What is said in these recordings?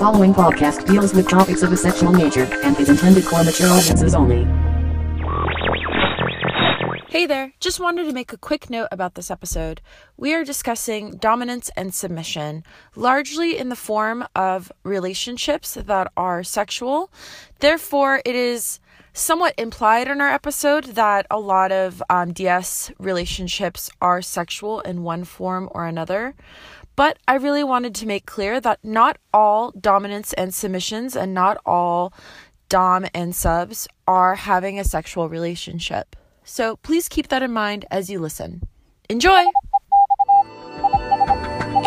following podcast deals with topics of a sexual nature and is intended for mature audiences only. Hey there, just wanted to make a quick note about this episode. We are discussing dominance and submission, largely in the form of relationships that are sexual. Therefore, it is somewhat implied in our episode that a lot of um, DS relationships are sexual in one form or another. But I really wanted to make clear that not all dominance and submissions and not all Dom and subs are having a sexual relationship. So please keep that in mind as you listen. Enjoy!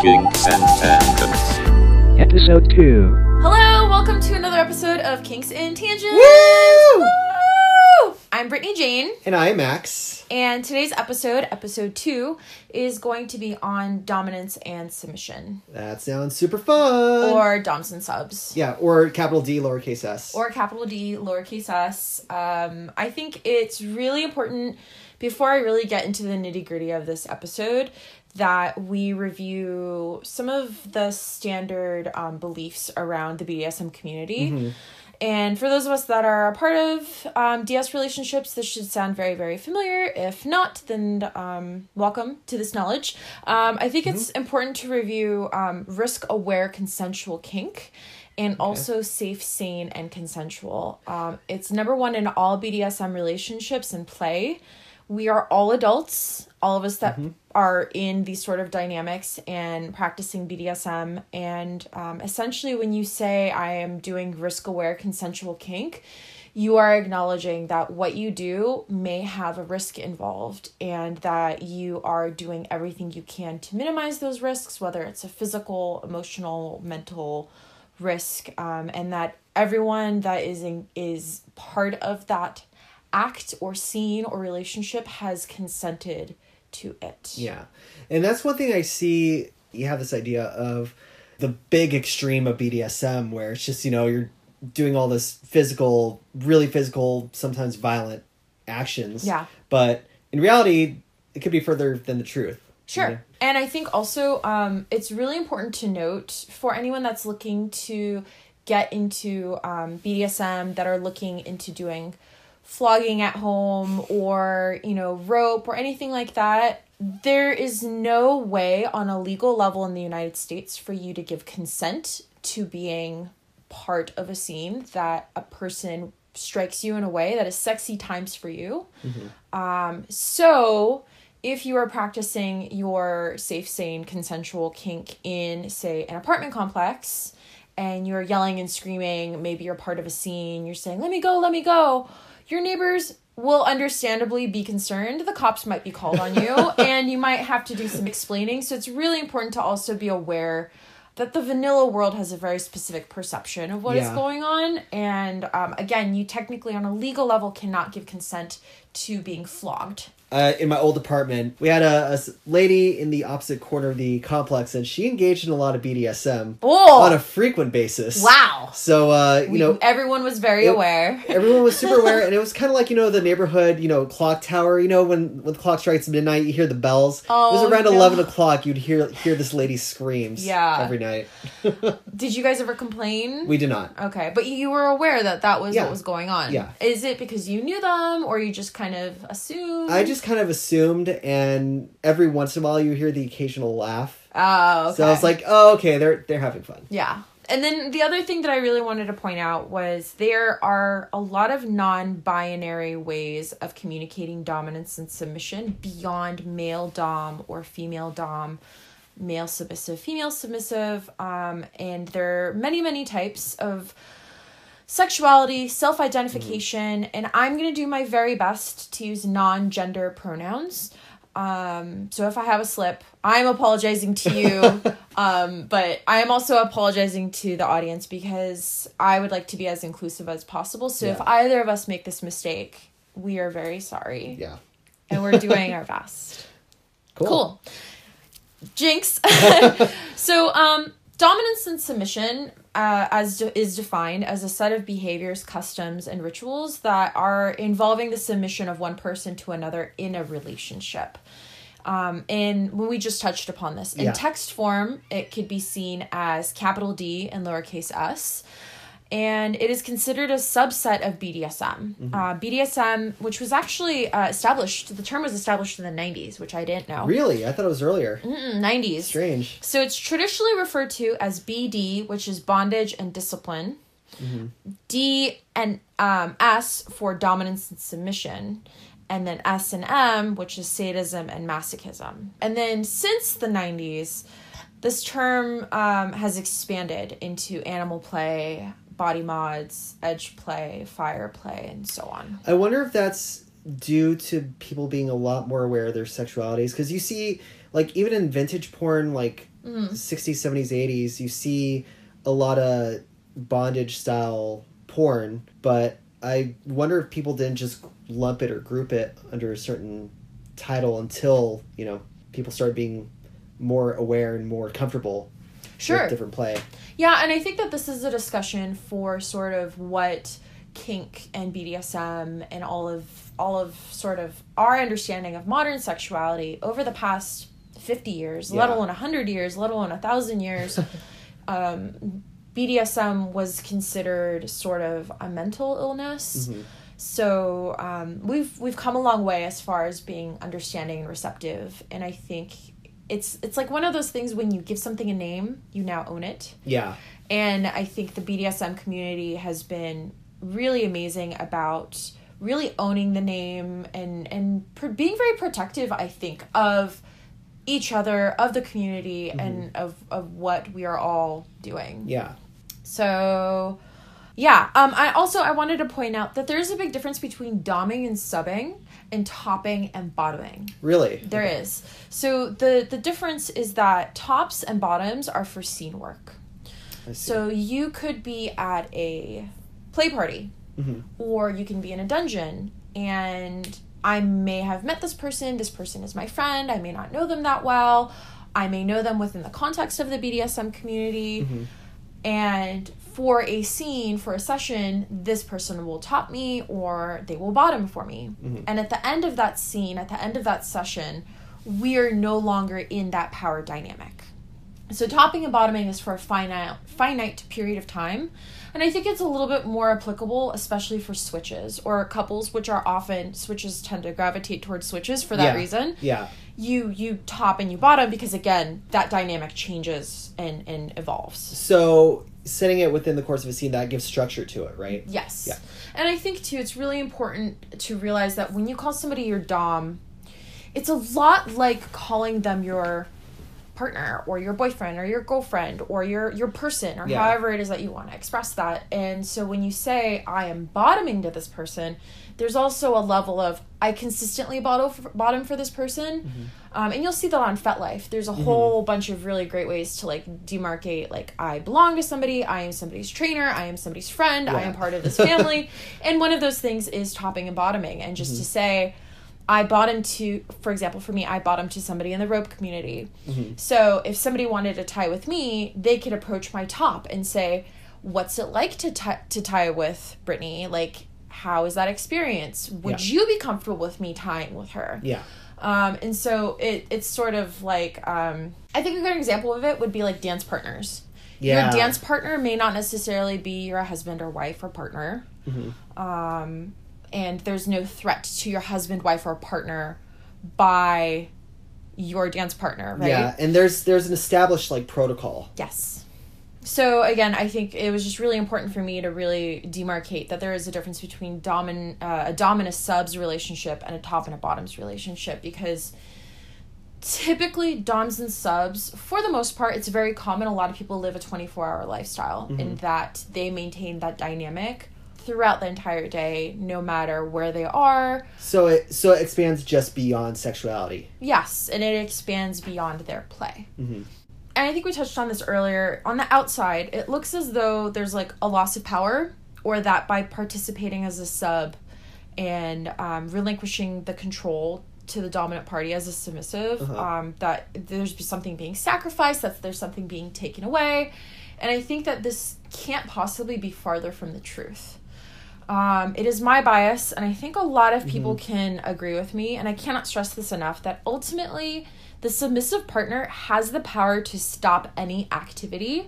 Kinks and Tangents. Episode 2. Hello, welcome to another episode of Kinks and Tangents. Woo! Woo! I'm Brittany Jane, And I, am Max. and today's episode, episode two, is going to be on dominance and submission, That sounds super fun. or doms and subs. yeah, or capital D, lowercase s. or capital D, lowercase s. Um, I think it's really important before I really get into the nitty gritty of this episode that we review some of the standard um, beliefs around the BDSM community. And for those of us that are a part of um, DS relationships, this should sound very, very familiar. If not, then um, welcome to this knowledge. Um, I think it's important to review um, risk aware consensual kink and also safe, sane, and consensual. Um, it's number one in all BDSM relationships and play. We are all adults, all of us that are in these sort of dynamics and practicing BDSM. And um, essentially, when you say, I am doing risk aware consensual kink, you are acknowledging that what you do may have a risk involved and that you are doing everything you can to minimize those risks, whether it's a physical, emotional, mental risk, um, and that everyone that is in, is part of that act or scene or relationship has consented to it. Yeah. And that's one thing I see. You have this idea of the big extreme of BDSM where it's just, you know, you're doing all this physical, really physical, sometimes violent actions. Yeah. But in reality, it could be further than the truth. Sure. Yeah. And I think also um, it's really important to note for anyone that's looking to get into um, BDSM that are looking into doing flogging at home or, you know, rope or anything like that, there is no way on a legal level in the United States for you to give consent to being part of a scene that a person strikes you in a way that is sexy times for you. Um, so if you are practicing your safe, sane, consensual kink in, say, an apartment complex, and you're yelling and screaming, maybe you're part of a scene, you're saying, let me go, let me go, your neighbors will understandably be concerned. The cops might be called on you, and you might have to do some explaining. So it's really important to also be aware that the vanilla world has a very specific perception of what is Yeah. going on. And um, again, you technically, on a legal level, cannot give consent to being flogged. Uh, in my old apartment, we had a lady in the opposite corner of the complex, and she engaged in a lot of BDSM Oh! on a frequent basis. Wow. So, uh, you know, everyone was very it- aware. everyone was super aware, and it was kind of like you know the neighborhood, you know, clock tower. You know, when when the clock strikes midnight, you hear the bells. Oh, it was around no. eleven o'clock. You'd hear hear this lady screams. Yeah. every night. Did you guys ever complain? We did not. okay, but you were aware that that was Yeah. what was going on. Yeah. Is it because you knew them, or you just kind of assumed? I just kind of assumed, and every once in a while you hear the occasional laugh. Oh, okay. So I was like, oh, okay, they're they're having fun. Yeah. And then the other thing that I really wanted to point out was there are a lot of non binary ways of communicating dominance and submission beyond male dom or female dom, male submissive, female submissive. Um, and there are many, many types of sexuality, self identification, and I'm going to do my very best to use non gender pronouns. Um, so if I have a slip, I'm apologizing to you. um, but I am also apologizing to the audience because I would like to be as inclusive as possible. So if either of us make this mistake, we are very sorry. Yeah. And we're doing our best. Cool. Cool. Jinx. so, um, dominance and submission, uh, as de- is defined as a set of behaviors, customs, and rituals that are involving the submission of one person to another in a relationship. Um, and when we just touched upon this in Yeah. text form, it could be seen as capital D and lowercase s. And it is considered a subset of BDSM. Mm-hmm. Uh, BDSM, which was actually uh, established, the term was established in the 90s, which I didn't know. Really? I thought it was earlier. Mm, 90s. Strange. So it's traditionally referred to as BD, which is bondage and discipline. D and um, S for dominance and submission. And then S and M, which is sadism and masochism. And then since the 90s, this term um, has expanded into animal play, body mods, edge play, fire play, and so on. I wonder if that's due to people being a lot more aware of their sexualities because you see like even in vintage porn like 60s 70s 80s you see a lot of bondage style porn but i wonder if people didn't just lump it or group it under a certain title until you know people started being more aware and more comfortable Sure. different play Yeah, and I think that this is a discussion for sort of what kink and BDSM and all of all of sort of our understanding of modern sexuality over the past 50 years, let Yeah. alone 100 years, let alone a 1000 years. um, BDSM was considered sort of a mental illness. So um, we've we've come a long way as far as being understanding and receptive, and I think it's it's like one of those things when you give something a name, you now own it. yeah And I think the BDSM community has been really amazing about really owning the name and and pr- being very protective. I think of each other, of the community, and of of what we are all doing. yeah So, yeah. Um. I also I wanted to point out that there is a big difference between doming and subbing, and topping and bottoming. really There is. So the the difference is that tops and bottoms are for scene work. So you could be at a play party, mm-hmm. or you can be in a dungeon, and I may have met this person. This person is my friend. I may not know them that well. I may know them within the context of the BDSM community. Mm-hmm. And for a scene, for a session, this person will top me or they will bottom for me. Mm-hmm. And at the end of that scene, at the end of that session, we are no longer in that power dynamic. So topping and bottoming is for a finite finite period of time. And I think it's a little bit more applicable, especially for switches or couples, which are often switches tend to gravitate towards switches for that Yeah. reason. yeah You you top and you bottom because again, that dynamic changes and, and evolves. so setting it within the course of a scene that gives structure to it right Yes. Yeah. And I think too it's really important to realize that when you call somebody your dom, it's a lot like calling them your partner or your boyfriend or your girlfriend or your your person or Yeah. however it is that you want to express that. And so when you say I am bottoming to this person, there's also a level of I consistently bottom for, bottom for this person. Mm-hmm. Um, and you'll see that on FetLife. There's a whole bunch of really great ways to like demarcate like I belong to somebody, I am somebody's trainer, I am somebody's friend, I am part of this family. and one of those things is topping and bottoming. And just to say I bottom to, for example, for me, I bottom to somebody in the rope community. So if somebody wanted to tie with me, they could approach my top and say, "What's it like to tie to tie with Brittany? Like, how is that experience? Would Yeah. you be comfortable with me tying with her?" yeah Um, and so it it's sort of like um, I think a good example of it would be like dance partners. Yeah. Your dance partner may not necessarily be your husband or wife or partner. Um, and there's no threat to your husband, wife, or partner by your dance partner, right? Yeah, and there's there's an established like protocol. Yes. So again, I think it was just really important for me to really demarcate that there is a difference between domin uh, a dom and a subs relationship and a top and a bottoms relationship because typically doms and subs for the most part it's very common a lot of people live a 24 hour lifestyle in that they maintain that dynamic throughout the entire day no matter where they are So it so it expands just beyond sexuality. Yes, and it expands beyond their play. And I think we touched on this earlier. On the outside, it looks as though there's like a loss of power, or that by participating as a sub and um, relinquishing the control to the dominant party as a submissive, um, that there's something being sacrificed, that there's something being taken away. And I think that this can't possibly be farther from the truth. Um, it is my bias, and I think a lot of people can agree with me. And I cannot stress this enough that ultimately, the submissive partner has the power to stop any activity,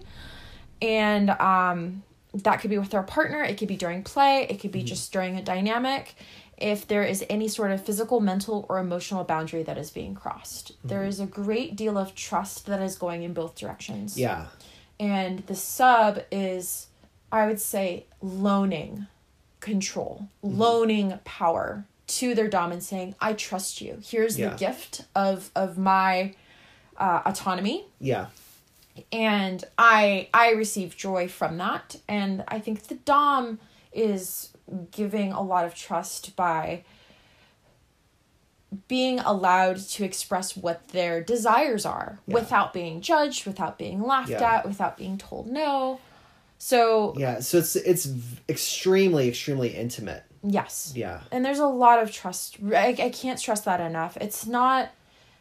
and um, that could be with their partner. It could be during play. It could be just during a dynamic. If there is any sort of physical, mental, or emotional boundary that is being crossed, there is a great deal of trust that is going in both directions Yeah. and the sub is i would say loaning control loaning power to their dom and saying i trust you here's Yeah. the gift of of my uh, autonomy Yeah. and i i receive joy from that and i think the dom is giving a lot of trust by being allowed to express what their desires are Yeah. without being judged without being laughed Yeah. at without being told no so Yeah. So it's it's extremely extremely intimate. yes Yeah. and there's a lot of trust I, I can't stress that enough it's not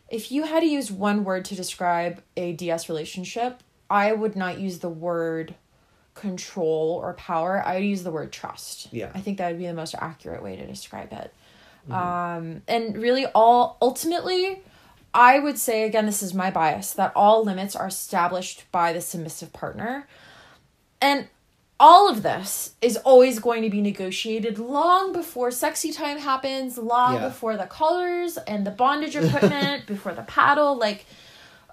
if you had to use one word to describe a ds relationship i would not use the word control or power i would use the word trust Yeah. i think that would be the most accurate way to describe it um and really all ultimately i would say again this is my bias that all limits are established by the submissive partner and all of this is always going to be negotiated long before sexy time happens, long Yeah. before the colors and the bondage equipment, before the paddle. Like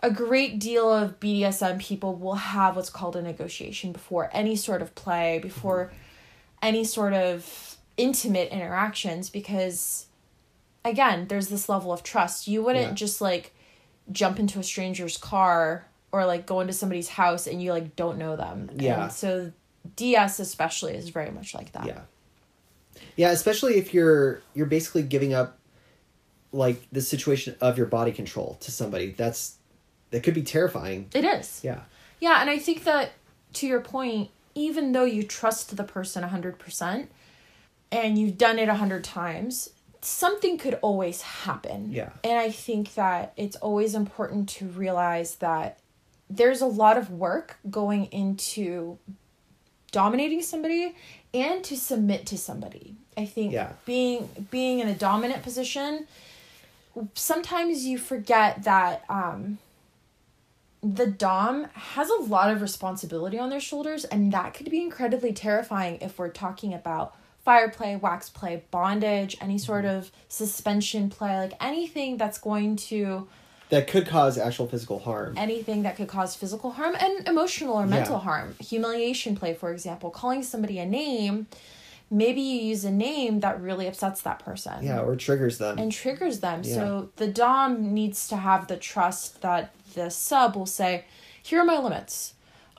a great deal of BDSM people will have what's called a negotiation before any sort of play, before any sort of intimate interactions, because again, there's this level of trust. You wouldn't Yeah. just like jump into a stranger's car or like go into somebody's house and you like don't know them. Yeah. And so DS especially is very much like that. Yeah. Yeah, especially if you're you're basically giving up like the situation of your body control to somebody. That's that could be terrifying. It is. Yeah. Yeah, and I think that to your point, even though you trust the person 100% and you've done it 100 times, something could always happen. Yeah. And I think that it's always important to realize that there's a lot of work going into dominating somebody and to submit to somebody. I think Yeah. being being in a dominant position sometimes you forget that um the dom has a lot of responsibility on their shoulders and that could be incredibly terrifying if we're talking about fire play wax play bondage any sort of suspension play like anything that's going to That could cause actual physical harm. anything that could cause physical harm and emotional or mental Yeah. harm humiliation play for example calling somebody a name maybe you use a name that really upsets that person Yeah, or triggers them. and triggers them. Yeah. So the Dom needs to have the trust that the sub will say, here are my limits.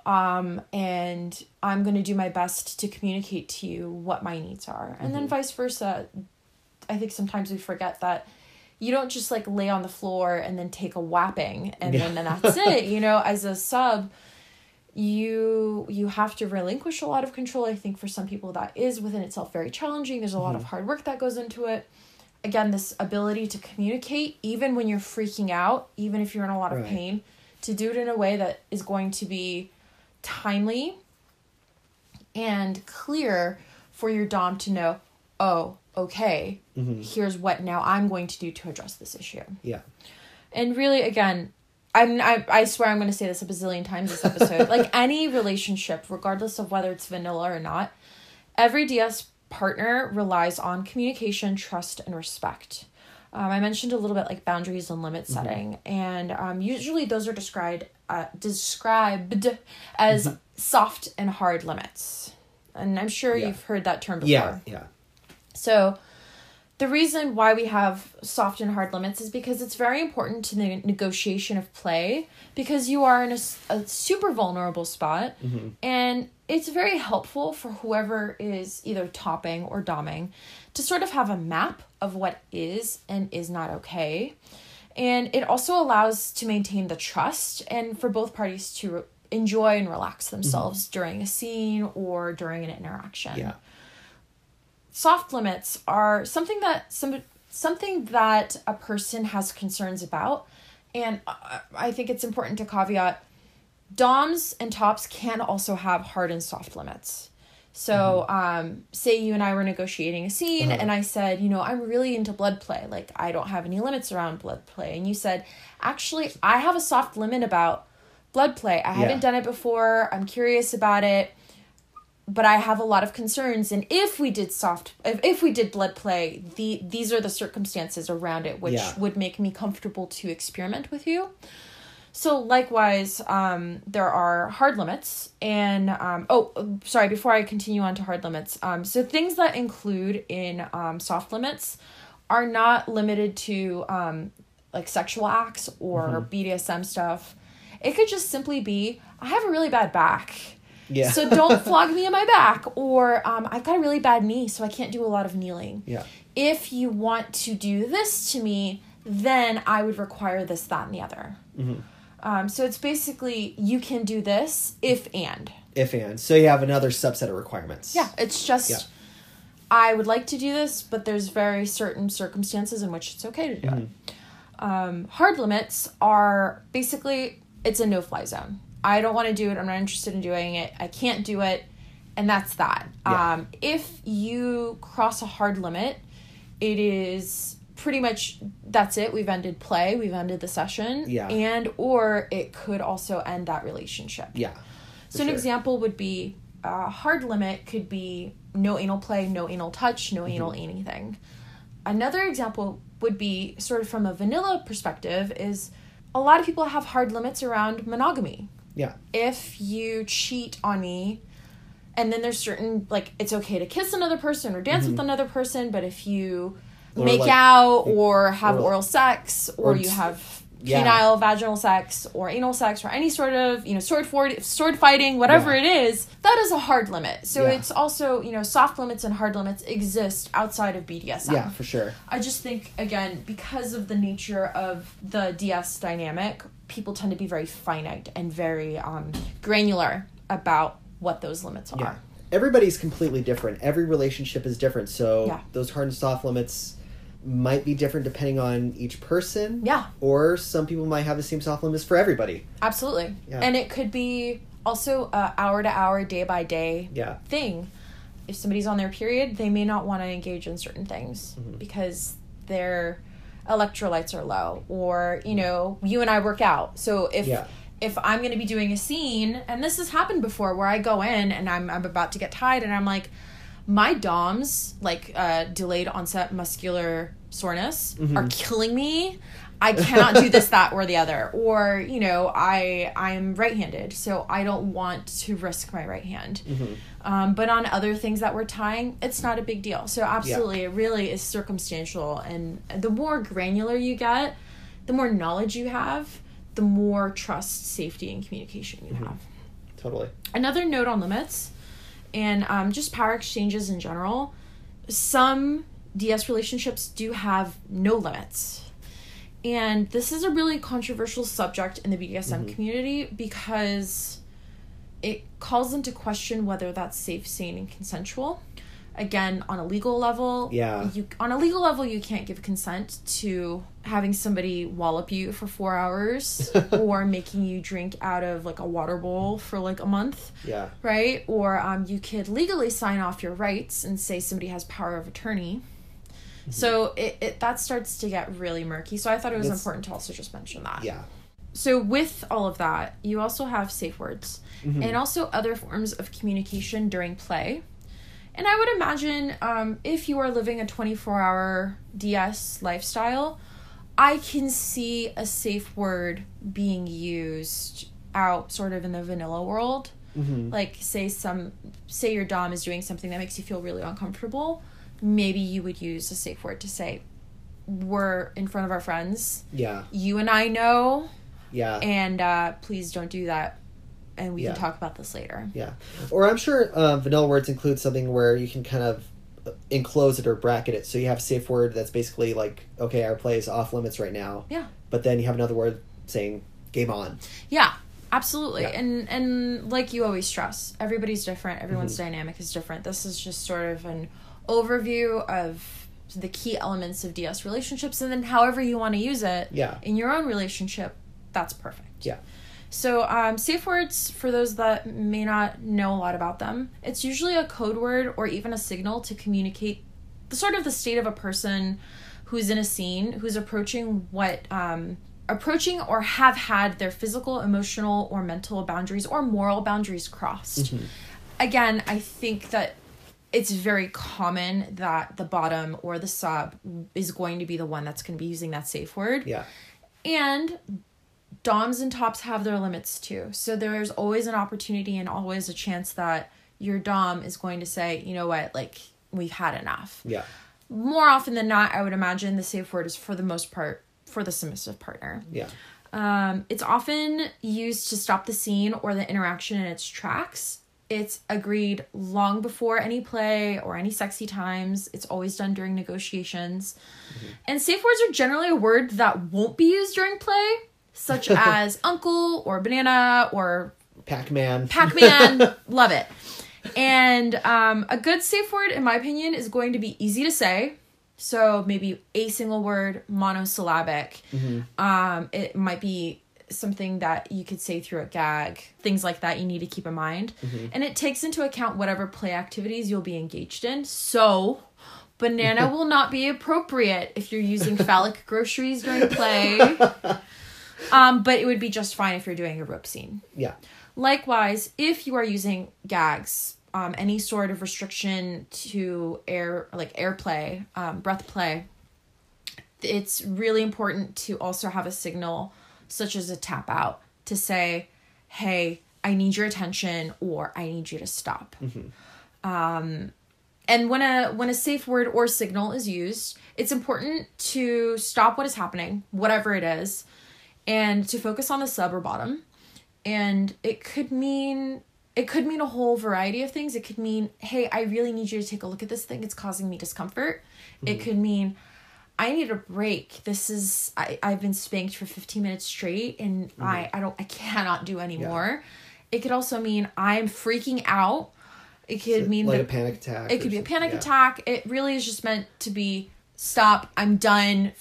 Um, and I'm going to do my best to communicate to you what my needs are. And Mm-hmm. then vice versa. I think sometimes we forget that you don't just like lay on the floor and then take a whapping and then, then that's it. You know, as a sub, you you have to relinquish a lot of control i think for some people that is within itself very challenging there's a lot of mm-hmm. hard work that goes into it again this ability to communicate even when you're freaking out even if you're in a lot of Right. pain to do it in a way that is going to be timely and clear for your dom to know oh okay here's what now i'm going to do to address this issue yeah. and really again I'm, I, I swear I'm going to say this a bazillion times this episode. like any relationship, regardless of whether it's vanilla or not, every DS partner relies on communication, trust, and respect. Um, I mentioned a little bit like boundaries and limit setting, and um, usually those are described uh, described as soft and hard limits. And I'm sure Yeah. you've heard that term before. Yeah. Yeah. So, the reason why we have soft and hard limits is because it's very important to the negotiation of play because you are in a, a super vulnerable spot mm-hmm. and it's very helpful for whoever is either topping or doming to sort of have a map of what is and is not okay. And it also allows to maintain the trust and for both parties to enjoy and relax mm-hmm. themselves during a scene or during an interaction Yeah. Soft limits are something that some something that a person has concerns about and I- i think it's important to caveat doms and tops can also have hard and soft limits So, um, say you and I were negotiating a scene, Uh-huh. and I said, you know, I'm really into blood play. Like, I don't have any limits around blood play. And you said, actually, I have a soft limit about blood play. I haven't done it before. I'm curious about it, but I have a lot of concerns. And if we did soft, if, if we did blood play, the these are the circumstances around it which Yeah. would make me comfortable to experiment with you. So likewise, um, there are hard limits, and um, oh, sorry. Before I continue on to hard limits, um, so things that include in um, soft limits are not limited to um, like sexual acts or BDSM stuff. It could just simply be I have a really bad back. Yeah. So don't flog me in my back, or um, I've got a really bad knee, so I can't do a lot of kneeling Yeah. if you want to do this to me, then I would require this, that, and the other. Um, so it's basically you can do this if and. If and so you have another subset of requirements. Yeah, it's just Yeah. I would like to do this, but there's very certain circumstances in which it's okay to do it. Um, hard limits are basically it's a no fly zone. I don't want to do it. I'm not interested in doing it. I can't do it, and that's that. Yeah. Um, if you cross a hard limit, it is pretty much that's it. We've ended play. We've ended the session. Yeah. and or it could also end that relationship. Yeah. So For an example would be a hard limit could be no anal play, no anal touch, no anal Mm-hmm. anything. Another example would be sort of from a vanilla perspective is a lot of people have hard limits around monogamy. Yeah. If you cheat on me and then there's certain like it's okay to kiss another person or dance with another person, but if you Mm-hmm. Or, make like- out or have or- oral sex or, or you have yeah. penile vaginal sex or anal sex or any sort of you know sword for, sword fighting whatever Yeah. it is that is a hard limit so Yeah. it's also you know soft limits and hard limits exist outside of bdsm Yeah, for sure. i just think again because of the nature of the ds dynamic people tend to be very finite and very um, granular about what those limits are Yeah. Everybody's completely different. Every relationship is different. So those hard and soft limits might be different depending on each person. Yeah. Or some people might have the same soft limits for everybody. Absolutely. Yeah. And it could be also a hour to hour, day by day Yeah. thing. If somebody's on their period, they may not want to engage in certain things Mm-hmm. because their electrolytes are low or, you know, you and I work out. So if Yeah. if I'm going to be doing a scene and this has happened before where I go in and I'm I'm about to get tied and I'm like my DOMs, like uh, delayed onset muscular soreness, Mm-hmm. are killing me. I cannot do this, that, or the other. Or you know, I I'm right-handed, so I don't want to risk my right hand. Mm-hmm. Um, but on other things that we're tying, it's not a big deal. So absolutely, it really is circumstantial, and the more granular you get, the more knowledge you have, the more trust, safety, and communication you have Totally. another note on limits and um, just power exchanges in general some ds relationships do have no limits. And this is a really controversial subject in the bdsm community because it calls into question whether that's safe sane and consensual. Again on a legal level Yeah. you on a legal level you can't give consent to having somebody wallop you for four hours or making you drink out of like a water bowl for like a month Yeah. right or um, you could legally sign off your rights and say somebody has power of attorney so it, it that starts to get really murky so i thought it was That's- important to also just mention that Yeah. so with all of that you also have safe words Mm-hmm. and also other forms of communication during play and i would imagine um, if you are living a 24 hour ds lifestyle i can see a safe word being used out sort of in the vanilla world Mm-hmm. like say some say your dom is doing something that makes you feel really uncomfortable maybe you would use a safe word to say we're in front of our friends Yeah. you and i know Yeah. and uh, please don't do that and we Yeah. can talk about this later Yeah, or I'm sure uh, vanilla words include something where you can kind of enclose it or bracket it. So you have a safe word that's basically like, okay, our play is off limits right now. Yeah. But then you have another word saying game on. yeah absolutely Yeah. and and like you always stress everybody's different everyone's mm-hmm. dynamic is different this is just sort of an overview of the key elements of ds relationships and then however you want to use it Yeah. in your own relationship that's perfect Yeah. So, um, safe words, for those that may not know a lot about them, it's usually a code word or even a signal to communicate the sort of the state of a person who's in a scene, who's approaching what, um, approaching or have had their physical, emotional, or mental boundaries or moral boundaries crossed. Again, I think that it's very common that the bottom or the sub is going to be the one that's going to be using that safe word. Yeah. And DOMs and tops have their limits too. So there's always an opportunity and always a chance that your DOM is going to say, you know what, like, we've had enough. Yeah. More often than not, I would imagine the safe word is for the most part for the submissive partner. Yeah. Um, it's often used to stop the scene or the interaction in its tracks. It's agreed long before any play or any sexy times. It's always done during negotiations. And safe words are generally a word that won't be used during play, such as uncle or banana or Pac Man. Pac Man. Love it. And um, a good safe word, in my opinion, is going to be easy to say. So maybe a single word, monosyllabic. Um, it might be something that you could say through a gag, things like that you need to keep in mind. And it takes into account whatever play activities you'll be engaged in. So, banana will not be appropriate if you're using phallic groceries during play. Um, but it would be just fine if you're doing a rope scene. yeah. Likewise, if you are using gags, um, any sort of restriction to air, like airplay, um, breath play, it's really important to also have a signal, such as a tap out, to say, "Hey, I need your attention," or "I need you to stop." Um, and when a when a safe word or signal is used, it's important to stop what is happening, whatever it is, and to focus on the sub or bottom. And it could mean it could mean a whole variety of things. It could mean hey i really need you to take a look at this thing. It's causing me discomfort. It mm-hmm. could mean i need a break. This is I, i've been spanked for 15 minutes straight and i mm-hmm. i don't i cannot do anymore. It could also mean i'm freaking out. It could mean like that a panic attack. it could be a panic yeah. attack. It really is just meant to be stop i'm done.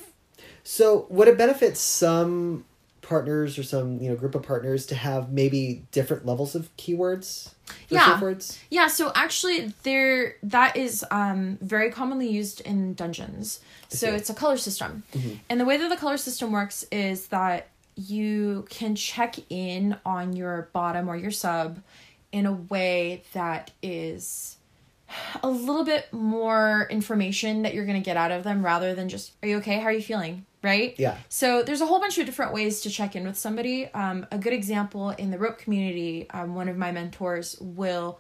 So would it benefit some partners or some you know group of partners to have maybe different levels of keywords Yeah. words? Yeah, so actually there that is um very commonly used in dungeons. So it's a color system. And the way that the color system works is that you can check in on your bottom or your sub in a way that is a little bit more information that you're going to get out of them rather than just are you okay how are you feeling right? Yeah. so there's a whole bunch of different ways to check in with somebody. Um, a good example in the rope community um, one of my mentors will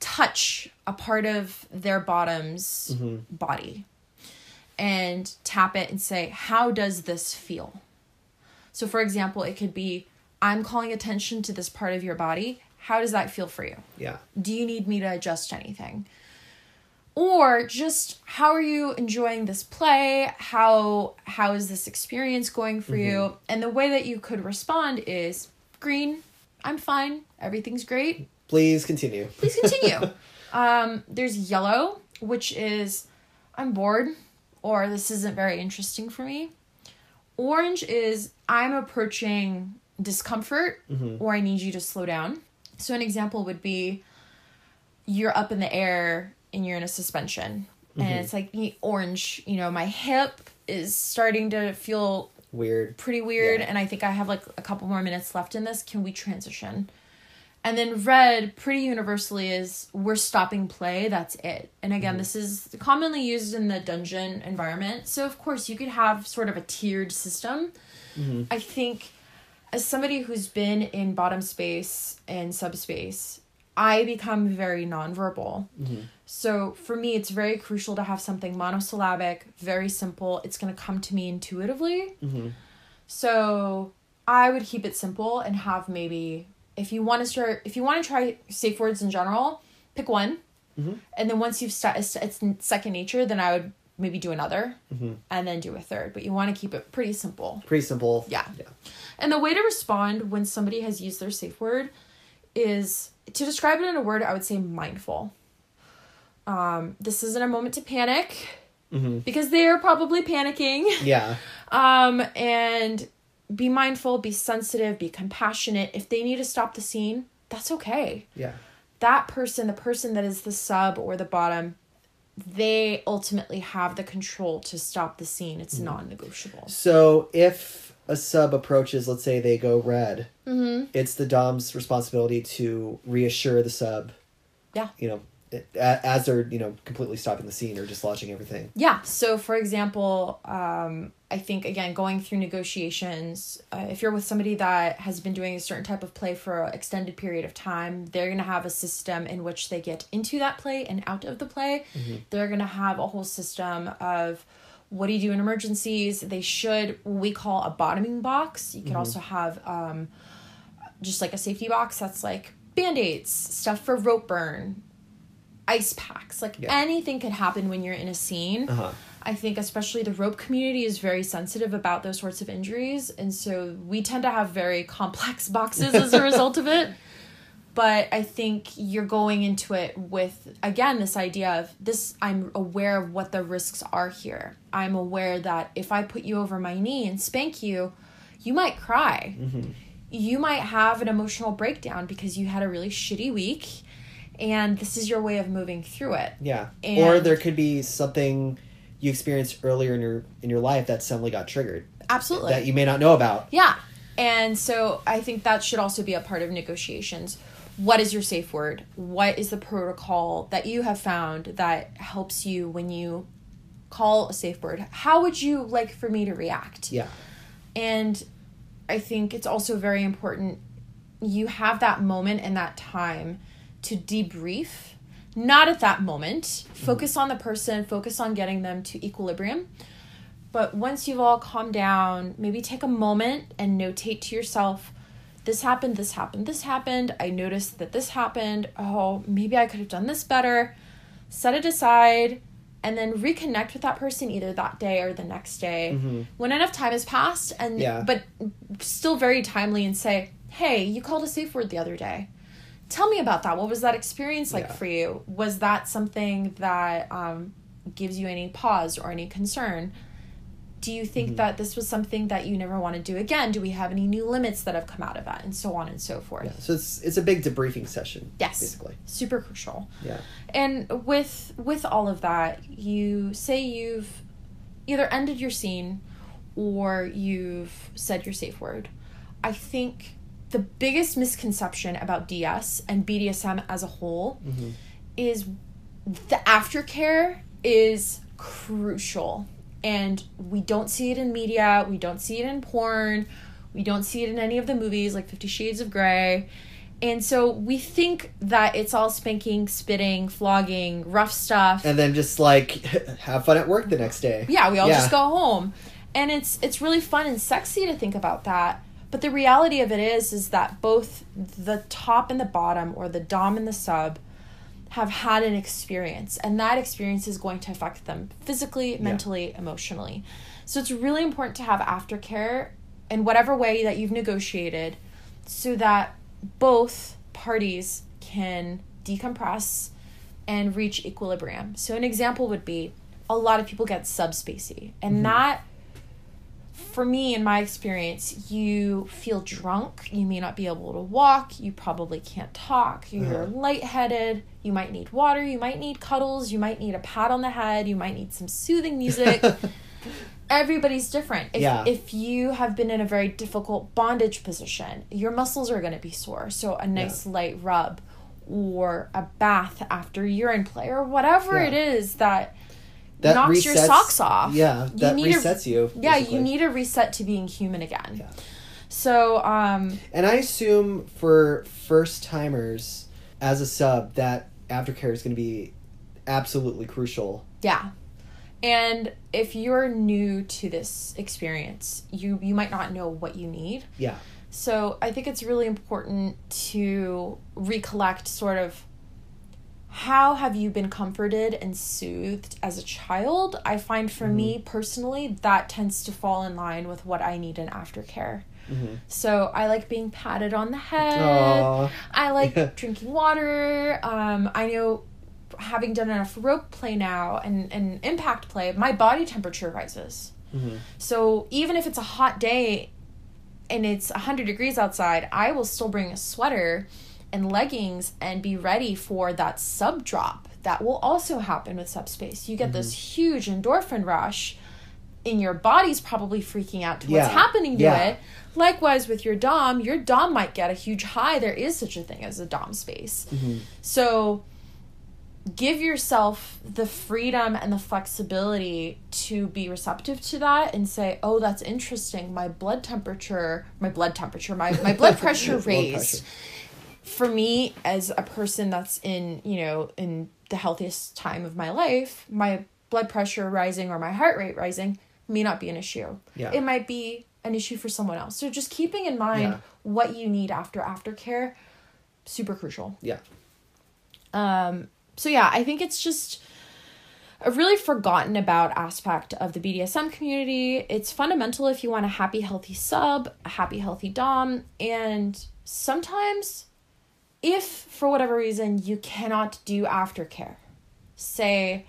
touch a part of their bottom's body and tap it and say how does this feel? So for example it could be i'm calling attention to this part of your body. How does that feel for you? Yeah. do you need me to adjust anything or just how are you enjoying this play? How how is this experience going for you? And the way that you could respond is green i'm fine. Everything's great. Please continue. please continue. Um there's yellow which is i'm bored or this isn't very interesting for me. Orange is i'm approaching discomfort or i need you to slow down. So an example would be you're up in the air and you're in a suspension. And mm-hmm. it's like orange you know my hip is starting to feel Weird. pretty weird Yeah. and i think i have like a couple more minutes left in this. Can we transition? And then red pretty universally is we're stopping play. That's it. And again mm-hmm. this is commonly used in the dungeon environment. So of course you could have sort of a tiered system. Mm-hmm. I think as somebody who's been in bottom space and subspace i become very nonverbal so for me it's very crucial to have something monosyllabic very simple it's going to come to me intuitively so I would keep it simple and have maybe if you want to start if you want to try safe words in general, pick one, and then once you've sta- it's, it's second nature, then I would maybe do another, and then do a third. But you want to keep it pretty simple. Pretty simple. Yeah. Yeah. And the way to respond when somebody has used their safe word is to describe it in a word. I would say mindful. Um, this isn't a moment to panic because they are probably panicking. Yeah. Um, and be mindful, be sensitive, be compassionate. If they need to stop the scene, that's okay. Yeah. That person, the person that is the sub or the bottom, they ultimately have the control to stop the scene. It's non negotiable. So if a sub approaches, let's say they go red, Mm-hmm. it's the dom's responsibility to reassure the sub. Yeah. You know, as they're you know completely stopping the scene or dislodging everything. Yeah. So, for example, um, I think again going through negotiations, uh, if you're with somebody that has been doing a certain type of play for an extended period of time, they're gonna have a system in which they get into that play and out of the play. They're gonna have a whole system of what do you do in emergencies. They should what we call a bottoming box. You could also have um, just like a safety box that's like band aids, stuff for rope burn, ice packs. Like Yeah. anything could happen when you're in a scene. Uh-huh. I think especially the rope community is very sensitive about those sorts of injuries, and so we tend to have very complex boxes as a result of it. But I think you're going into it with again this idea of this I'm aware of what the risks are here. I'm aware that if I put you over my knee and spank you, you might cry. Mm-hmm. You might have an emotional breakdown because you had a really shitty week and this is your way of moving through it. Yeah. And- or there could be something you experienced earlier in your in your life that suddenly got triggered Absolutely. that you may not know about. Yeah. And so I think that should also be a part of negotiations. What is your safe word? What is the protocol that you have found that helps you when you call a safe word? How would you like for me to react? Yeah. And I think it's also very important you have that moment and that time to debrief. Not at that moment. Mm-hmm. Focus on the person, focus on getting them to equilibrium. But once you've all calmed down, maybe take a moment and notate to yourself this happened, this happened, this happened. I noticed that this happened. Oh, maybe I could have done this better. Set it aside and then reconnect with that person either that day or the next day when enough time has passed and Yeah. but still very timely and say, "Hey, you called a safe word the other day. Tell me about that. What was that experience like Yeah. for you? Was that something that um, gives you any pause or any concern? Do you think Mm-hmm. that this was something that you never want to do again? Do we have any new limits that have come out of that, and so on and so forth? So it's it's a big debriefing session. Yes. Basically. Super crucial. Yeah. And with with all of that, you say you've either ended your scene or you've said your safe word. I think the biggest misconception about DS and BDSM as a whole is the aftercare is crucial. And we don't see it in media, we don't see it in porn, we don't see it in any of the movies like 50 Shades of Grey. And so we think that it's all spanking, spitting, flogging, rough stuff. And then just like have fun at work the next day. Yeah, we all Yeah. just go home. And it's it's really fun and sexy to think about that. But the reality of it is is that both the top and the bottom or the dom and the sub have had an experience and that experience is going to affect them physically, mentally, emotionally. So it's really important to have aftercare in whatever way that you've negotiated so that both parties can decompress and reach equilibrium. So an example would be a lot of people get subspacey and mm-hmm. that for me in my experience you feel drunk. You may not be able to walk. You probably can't talk. You're uh-huh. lightheaded. You might need water. You might need cuddles. You might need a pat on the head. You might need some soothing music. Everybody's different. If, Yeah. if you have been in a very difficult bondage position your muscles are going to be sore. So a nice light rub or a bath after urine play or whatever Yeah. it is that That knocks your socks off. Yeah, You that a- resets you. Yeah, basically. you need a reset to being human again. Yeah. So, um, And I assume for first timers as a sub that aftercare is going to be absolutely crucial. yeah. And if you're new to this experience, you you might not know what you need. Yeah. So, I think it's really important to recollect sort of how have you been comforted and soothed as a child? I find for me mm-hmm. personally that tends to fall in line with what I need in aftercare. Mm-hmm. So I like being patted on the head. Aw. I like drinking water. Um, I know having done enough rope play now and, and impact play, my body temperature rises. Mm-hmm. So even if it's a hot day and it's 100 degrees outside, I will still bring a sweater and leggings and be ready for that sub drop. That will also happen with subspace. You get this mm-hmm. huge endorphin rush and your body's probably freaking out to what's happening to Yeah. it. Likewise with your dom, your dom might get a huge high. There is such a thing as a dom space. Mm-hmm. So give yourself the freedom and the flexibility to be receptive to that and say, "Oh, that's interesting. My blood temperature, my blood temperature, my my blood pressure Blood raised." pressure. For me as a person that's in, you know, in the healthiest time of my life, my blood pressure rising or my heart rate rising may not be an issue. Yeah. It might be an issue for someone else. So just keeping in mind Yeah. what you need after aftercare super crucial. Yeah. Um, so yeah, I think it's just a really forgotten about aspect of the BDSM community. It's fundamental if you want a happy, healthy sub, a happy, healthy Dom, and sometimes if for whatever reason you cannot do aftercare, say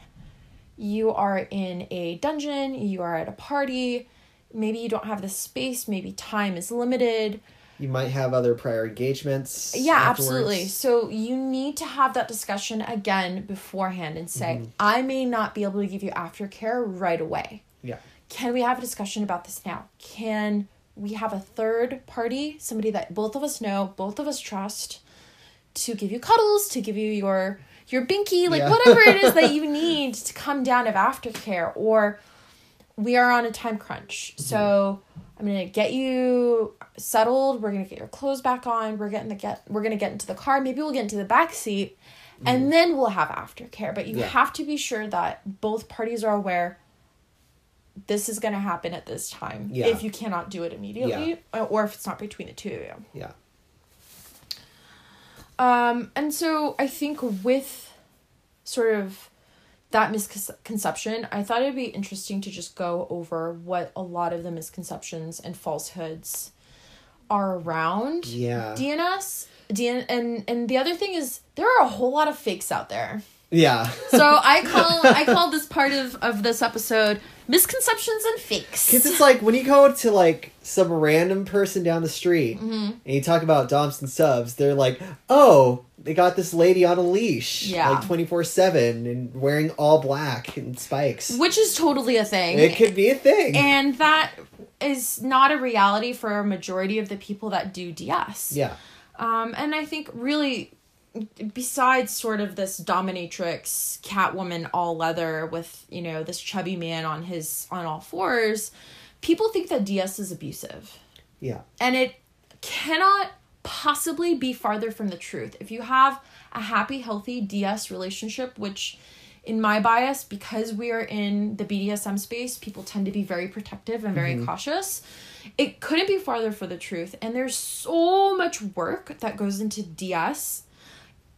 you are in a dungeon, you are at a party, maybe you don't have the space, maybe time is limited, You might have other prior engagements. yeah, afterwards. absolutely. So you need to have that discussion again beforehand and say, mm-hmm. I may not be able to give you aftercare right away. Yeah. Can we have a discussion about this now? Can we have a third party, somebody that both of us know, both of us trust, to give you cuddles, to give you your your binky, like Yeah. whatever it is that you need to come down of aftercare, or we are on a time crunch. Mm-hmm. So I'm gonna get you settled. We're gonna get your clothes back on. We're getting the get. We're gonna get into the car. Maybe we'll get into the back seat, and mm-hmm. then we'll have aftercare. But you Yeah. have to be sure that both parties are aware. This is gonna happen at this time. Yeah. If you cannot do it immediately, or- or if it's not between the two of you. Yeah. Um, and so I think with sort of that misconception, I thought it'd be interesting to just go over what a lot of the misconceptions and falsehoods are around Yeah. DNS. DN and and the other thing is there are a whole lot of fakes out there. Yeah. So I call I call this part of of this episode misconceptions and fakes. Because it's like when you go to like some random person down the street Mm-hmm. and you talk about Doms and subs, they're like, oh, they got this lady on a leash, Yeah. like twenty four seven, and wearing all black and spikes. which is totally a thing. It could be a thing. and that is not a reality for a majority of the people that do DS. yeah. Um, and I think really, besides sort of this dominatrix Catwoman all leather with you know this chubby man on his on all fours, people think that DS is abusive, Yeah. and it cannot possibly be farther from the truth. If you have a happy, healthy DS relationship, which in my bias, because we are in the BDSM space, people tend to be very protective and very mm-hmm. cautious. It couldn't be farther for the truth. And there's so much work that goes into DS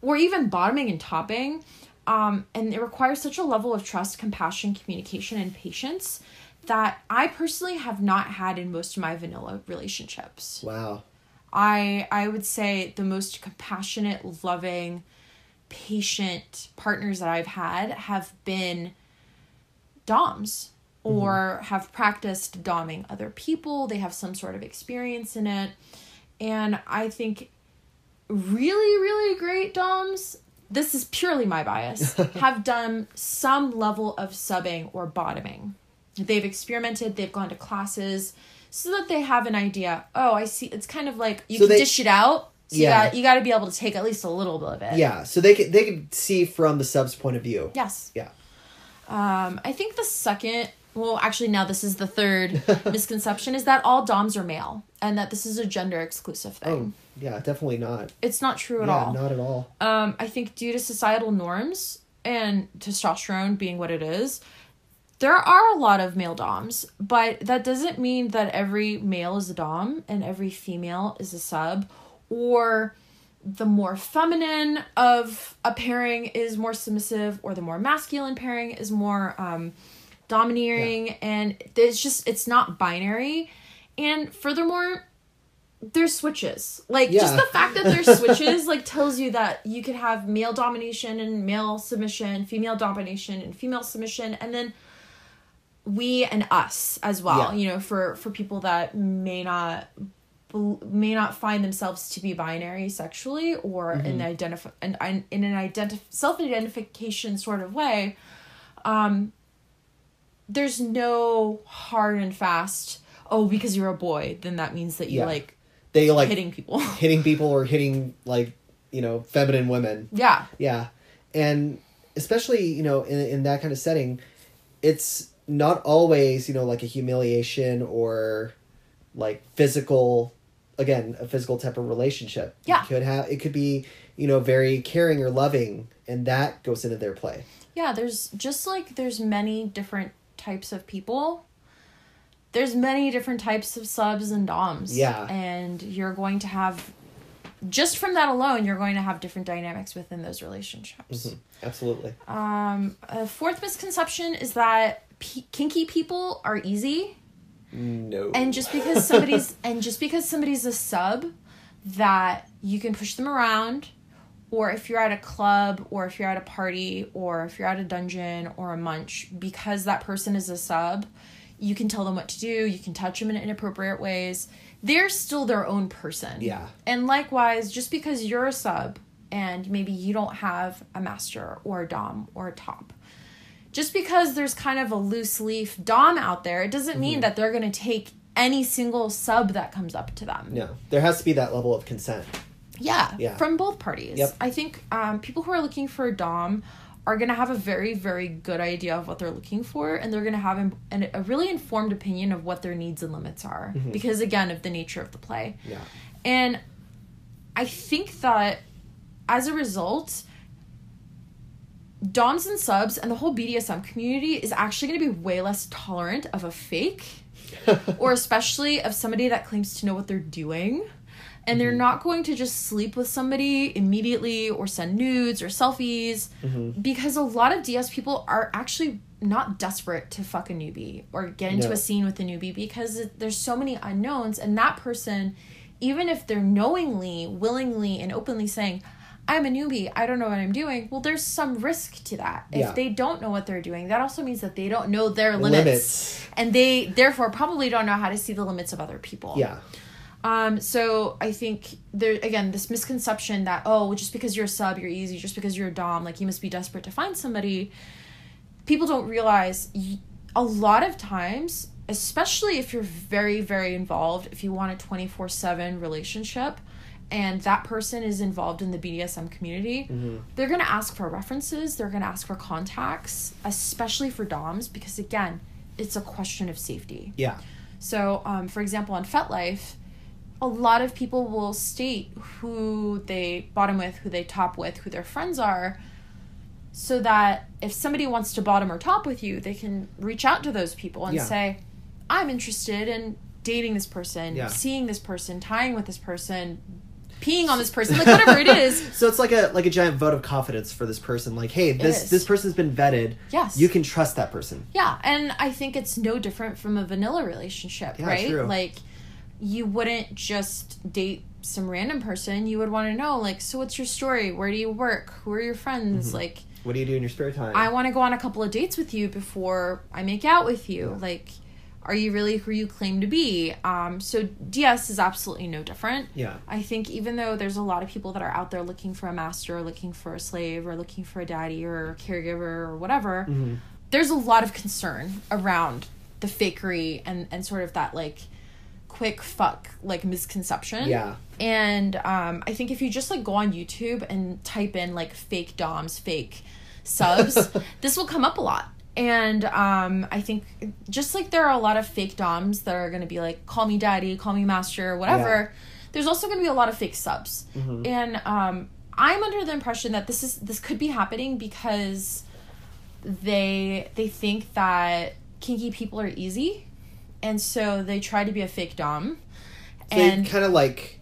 or even bottoming and topping. Um, and it requires such a level of trust, compassion, communication, and patience that I personally have not had in most of my vanilla relationships. Wow. I I would say the most compassionate, loving, patient partners that I've had have been doms or have practiced doming other people. They have some sort of experience in it. And I think really really great doms this is purely my bias have done some level of subbing or bottoming they've experimented they've gone to classes so that they have an idea oh i see it's kind of like you So can they- dish it out so Yeah. you got you got to be able to take at least a little bit of it Yeah. So they could they could see from the subs point of view. yes Yeah. um i think the second well actually now this is the third misconception is that all doms are male and that this is a gender exclusive thing Oh, yeah, definitely not. it's not true at yeah, all not at all. um, I think due to societal norms and testosterone being what it is, there are a lot of male doms, but that doesn't mean that every male is a dom and every female is a sub, or the more feminine of a pairing is more submissive, or the more masculine pairing is more um, domineering, and it's just it's not binary. And furthermore, there's switches. Like just the fact that there's switches like tells you that you could have male domination and male submission, female domination and female submission, and then we and us as well. Yeah. You know, for for people that may not may not find themselves to be binary sexually or in identify in, in an identif- self-identification sort of way um there's no hard and fast oh because you're a boy then that means that you Yeah. like They like hitting people hitting people or hitting like you know feminine women. yeah Yeah, and especially you know in in that kind of setting, it's not always you know like a humiliation or like physical again a physical type of relationship. Yeah. it could have it could be you know very caring or loving, and that goes into their play. Yeah, there's just like there's many different types of people. There's many different types of subs and doms. Yeah. And you're going to have just from that alone, you're going to have different dynamics within those relationships. Absolutely. Um, a fourth misconception is that p- kinky people are easy No. and just because somebody's and just because somebody's a sub that you can push them around or if you're at a club or if you're at a party or if you're at a dungeon or a munch because that person is a sub you can tell them what to do you can touch them in inappropriate ways they're still their own person Yeah. and likewise just because you're a sub and maybe you don't have a master or a dom or a top just because there's kind of a loose leaf dom out there it doesn't Mm-hmm. mean that they're going to take any single sub that comes up to them no, there has to be that level of consent. yeah, Yeah. from both parties. Yep. I think um, people who are looking for a dom are going to have a very, very good idea of what they're looking for, and they're going to have an, a really informed opinion of what their needs and limits are, because again, of the nature of the play. Mm-hmm. Yeah. And I think that as a result, doms and subs and the whole BDSM community is actually going to be way less tolerant of a fake or especially of somebody that claims to know what they're doing. And they're mm-hmm. not going to just sleep with somebody immediately or send nudes or selfies mm-hmm. because a lot of DS people are actually not desperate to fuck a newbie or get into No. a scene with a newbie because there's so many unknowns and that person even if they're knowingly, willingly and openly saying I'm a newbie, I don't know what I'm doing. Well, there's some risk to that. If they don't know what they're doing, that also means that they don't know their limits Limits. and they therefore probably don't know how to see the limits of other people. Yeah. Um. So I think there again this misconception that oh just because you're a sub you're easy just because you're a dom like you must be desperate to find somebody. People don't realize a lot of times, especially if you're very very involved, if you want a twenty four seven relationship. And that person is involved in the BDSM community. They're gonna ask for references. They're gonna ask for contacts, especially for DOMs, because again, it's a question of safety. Yeah. So, um, for example, on FetLife, a lot of people will state who they bottom with, who they top with, who their friends are, so that if somebody wants to bottom or top with you, they can reach out to those people and Yeah. say, I'm interested in dating this person, Yeah. seeing this person, tying with this person, peeing on this person, like whatever it is. So it's like a like a giant vote of confidence for this person. Like, hey, this this person's been vetted. Yes. You can trust that person. Yeah, and I think it's no different from a vanilla relationship, Yeah, right? true. Like you wouldn't just date some random person. You would want to know like, so what's your story? Where do you work? Who are your friends? Like What do you do in your spare time? I want to go on a couple of dates with you before I make out with you. Like are you really who you claim to be? Um, so DS is absolutely no different. Yeah. I think even though there's a lot of people that are out there looking for a master, or looking for a slave, or looking for a daddy or a caregiver or whatever, Mm-hmm. there's a lot of concern around the fakery and and sort of that like quick fuck like misconception. Yeah. And um, I think if you just like go on YouTube and type in like fake DOMs, fake subs, this will come up a lot. And um, I think just like there are a lot of fake DOMs that are going to be like, call me daddy, call me master, whatever, there's also going to be a lot of fake subs. And um, I'm under the impression that this is this could be happening because they they think that kinky people are easy and so they try to be a fake dom. So and kind of like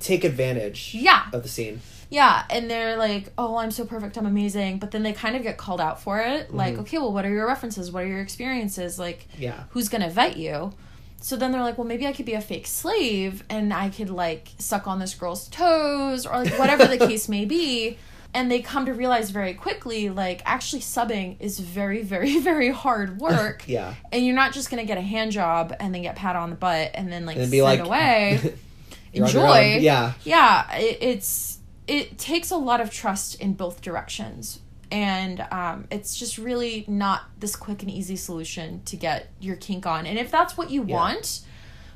take advantage Yeah. of the scene. yeah and they're like oh i'm so perfect i'm amazing. But then they kind of get called out for it. Like mm-hmm. okay well what are your references? What are your experiences? Like Yeah. who's gonna vet you? So then they're like well maybe i could be a fake slave and i could like suck on this girl's toes or like whatever the case may be and they come to realize very quickly like actually subbing is very very very hard work Yeah. and you're not just gonna get a hand job and then get pat on the butt and then like And be like away You're on your own. enjoy. Yeah. yeah. It, it's it takes a lot of trust in both directions, and um, it's just really not this quick and easy solution to get your kink on. And if that's what you want,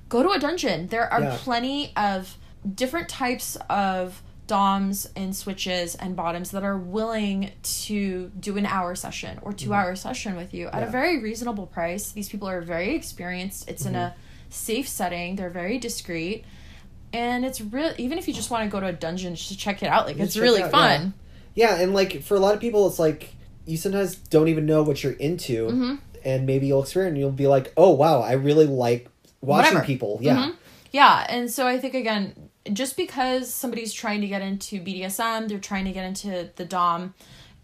go to a dungeon. There are Yeah. plenty of different types of DOMs and switches and bottoms that are willing to do an hour session or 2 hour session with you at a Mm-hmm. Very reasonable price. These people are very experienced. It's in a Mm-hmm. safe setting. They're very discreet. And it's real even if you just want to go to a dungeon just to check it out, like it's really out, fun. Yeah, and like for a lot of people, it's like you sometimes don't even know what you're into, Mm-hmm. and maybe you'll experience. and You'll be like, "Oh wow, I really like watching Whatever. people." Yeah, Mhm. Yeah, and so I think again, just because somebody's trying to get into BDSM, they're trying to get into the dom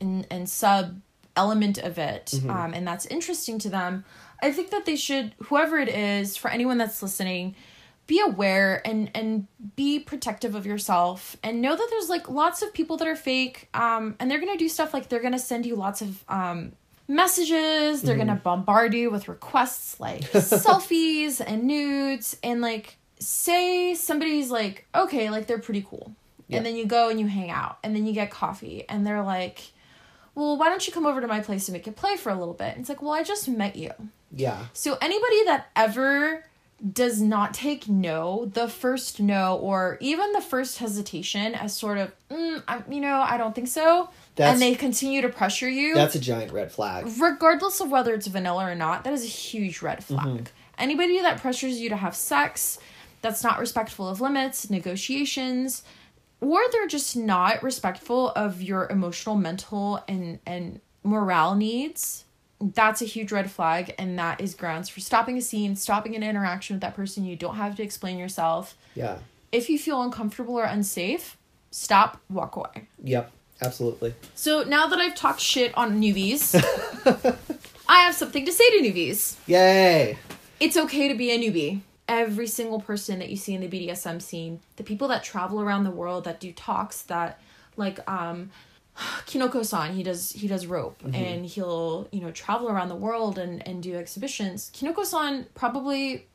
and and sub element of it, Mm-hmm. um, and that's interesting to them. I think that they should, whoever it is, for anyone that's listening, be aware and and be protective of yourself and know that there's like lots of people that are fake um and they're gonna do stuff like they're gonna send you lots of um messages they're gonna bombard you with requests like selfies and nudes and like say somebody's like okay like they're pretty cool Yeah. and then you go and you hang out and then you get coffee and they're like well why don't you come over to my place and make it play for a little bit and it's like well i just met you yeah, so anybody that ever does not take no, the first no, or even the first hesitation as sort of, mm, I, you know, I don't think so, That's- and they continue to pressure you, that's a giant red flag. regardless of whether it's vanilla or not, that is a huge red flag. Mm-hmm. Anybody that pressures you to have sex, that's not respectful of limits, negotiations, or they're just not respectful of your emotional, mental, and and morale needs. That's a huge red flag, and that is grounds for stopping a scene, stopping an interaction with that person. You don't have to explain yourself. Yeah, If you feel uncomfortable or unsafe, stop, walk away. yep, absolutely. So now that I've talked shit on newbies, I have something to say to newbies. Yay! It's okay to be a newbie. Every single person that you see in the BDSM scene, the people that travel around the world that do talks that like um Kinoko-san, he does he does rope and he'll, you know, travel around the world and and do exhibitions. Kinoko-san probably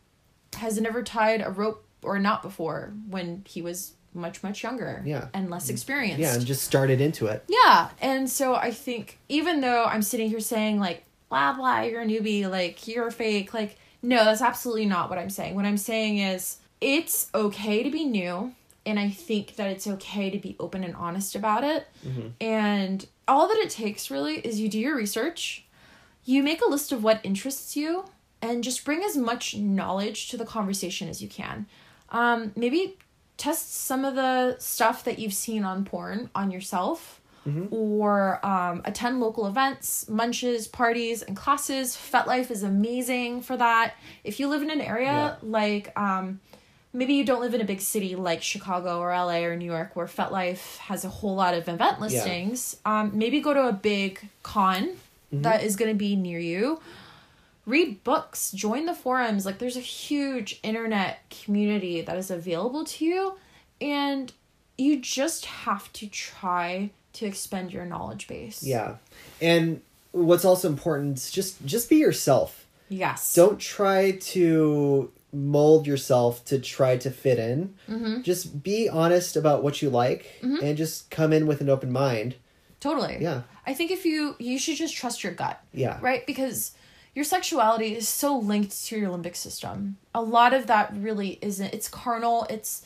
has never tied a rope or a knot before when he was much much younger Yeah. and less experienced. Yeah, and just started into it. Yeah, and so I think even though I'm sitting here saying like blah blah, you're a newbie, like you're fake, like no, that's absolutely not what I'm saying. What I'm saying is it's okay to be new, and I think that it's okay to be open and honest about it. And all that it takes really is you do your research, you make a list of what interests you, and just bring as much knowledge to the conversation as you can. Um, maybe test some of the stuff that you've seen on porn on yourself or um, attend local events munches parties and classes. FetLife is amazing for that. If you live in an area like um, maybe you don't live in a big city like chicago or la or new york where FetLife has a whole lot of event listings um, maybe go to a big con that is going to be near you. Read books. Join the forums. Like there's a huge internet community that is available to you. And you just have to try to expend your knowledge base Yeah, and what's also important is just just be yourself. yes Don't try to mold yourself to try to fit in. Mm-hmm. Just be honest about what you like, and just come in with an open mind. totally Yeah. i think if you you should just trust your gut Yeah. right because your sexuality is so linked to your limbic system a lot of that really isn't it's carnal it's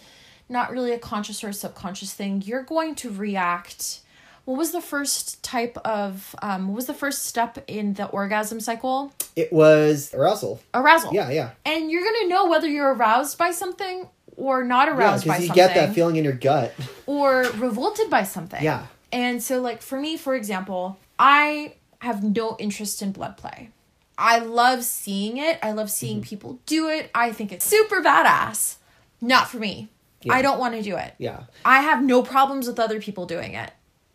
not really a conscious or a subconscious thing you're going to react what was the first type of um what was the first step in the orgasm cycle It was arousal. arousal Yeah, yeah. and you're gonna know whether you're aroused by something or not Yeah, aroused by something. because you get that feeling in your gut. or revolted by something. Yeah. And so, like, for me, for example, I have no interest in blood play. I love seeing it. I love seeing Mm-hmm. people do it. I think it's super badass. Not for me. I don't want to do it. Yeah. I have no problems with other people doing it,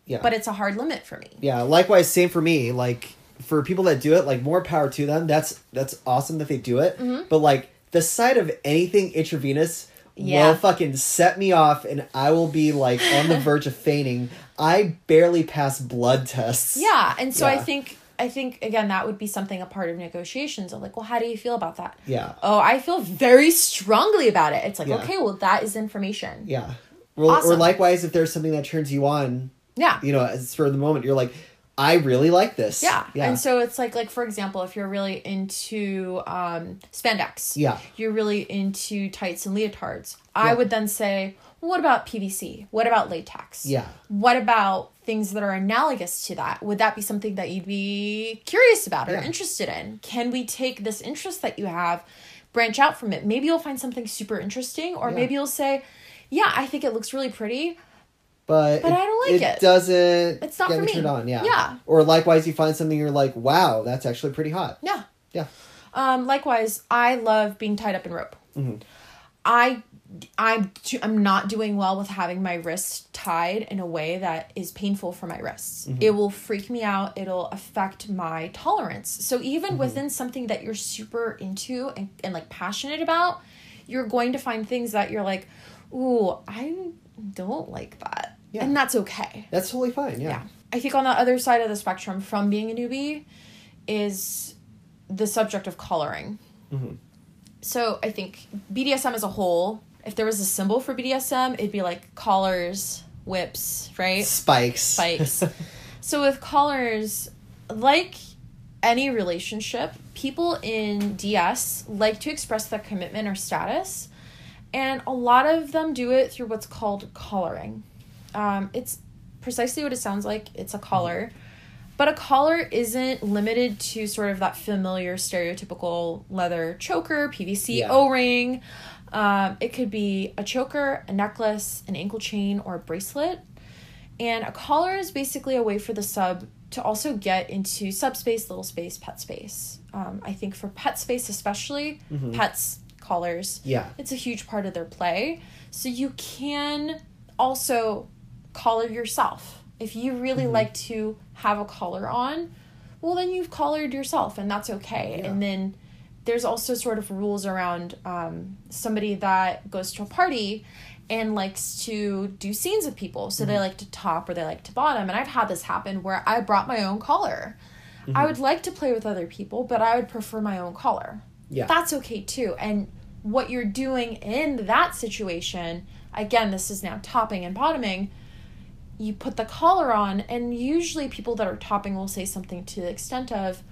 Yeah. but it's a hard limit for me. Yeah, likewise, same for me. Like for people that do it, like more power to them. That's that's awesome that they do it. Mm-hmm. But like the sight of anything intravenous Yeah. will fucking set me off, and I will be like on the verge of fainting. I barely pass blood tests. Yeah. And so I think I think again that would be something a part of negotiations of like, well, how do you feel about that? Yeah. Oh, I feel very strongly about it. It's like, Yeah. okay, well, that is information. Yeah. Or, or likewise, if there's something that turns you on, Yeah. you know, as for the moment, you're like, I really like this. Yeah. Yeah. And so it's like like for example, if you're really into um spandex. Yeah. You're really into tights and leotards. I Yeah. would then say, well, what about PVC? What about latex? Yeah. What about things that are analogous to that? Would that be something that you'd be curious about or Yeah. interested in? Can we take this interest that you have, branch out from it? Maybe you'll find something super interesting, or maybe you'll say, Yeah, I think it looks really pretty. But But I don't like it. doesn't It's not get for me turned on. Yeah. Yeah. Or likewise, you find something you're like, wow, that's actually pretty hot. Yeah. Yeah. Um, likewise, I love being tied up in rope. Mm-hmm. I I'm too, I'm not doing well with having my wrists tied in a way that is painful for my wrists. Mm-hmm. It will freak me out. It'll affect my tolerance. So even Mm-hmm. within something that you're super into and, and like passionate about, you're going to find things that you're like, ooh, I don't like that. Yeah. And that's okay. That's totally fine. Yeah. Yeah. I think on the other side of the spectrum from being a newbie is the subject of collaring. Mm-hmm. So I think BDSM as a whole, if there was a symbol for BDSM, it'd be like collars, whips, right? Spikes. Spikes. so with collars, like any relationship, people in DS like to express their commitment or status, and a lot of them do it through what's called collaring. Um, it's precisely what it sounds like. It's a collar. But a collar isn't limited to sort of that familiar stereotypical leather choker, PVC Yeah. O ring. Um, it could be a choker, a necklace, an ankle chain, or a bracelet. And a collar is basically a way for the sub to also get into subspace, little space, pet space. Um, I think for pet space, especially, pets, collars, Yeah. it's a huge part of their play. So you can also collar yourself. If you really Mm-hmm. like to have a collar on, well, then you've collared yourself, and that's okay. Yeah. And then there's also sort of rules around um, somebody that goes to a party and likes to do scenes with people. So Mm-hmm. they like to top or they like to bottom. And I've had this happen where I brought my own collar. Mm-hmm. I would like to play with other people, but I would prefer my own collar. Yeah. That's okay too. And what you're doing in that situation, again, this is now topping and bottoming. You put the collar on, and usually people that are topping will say something to the extent of,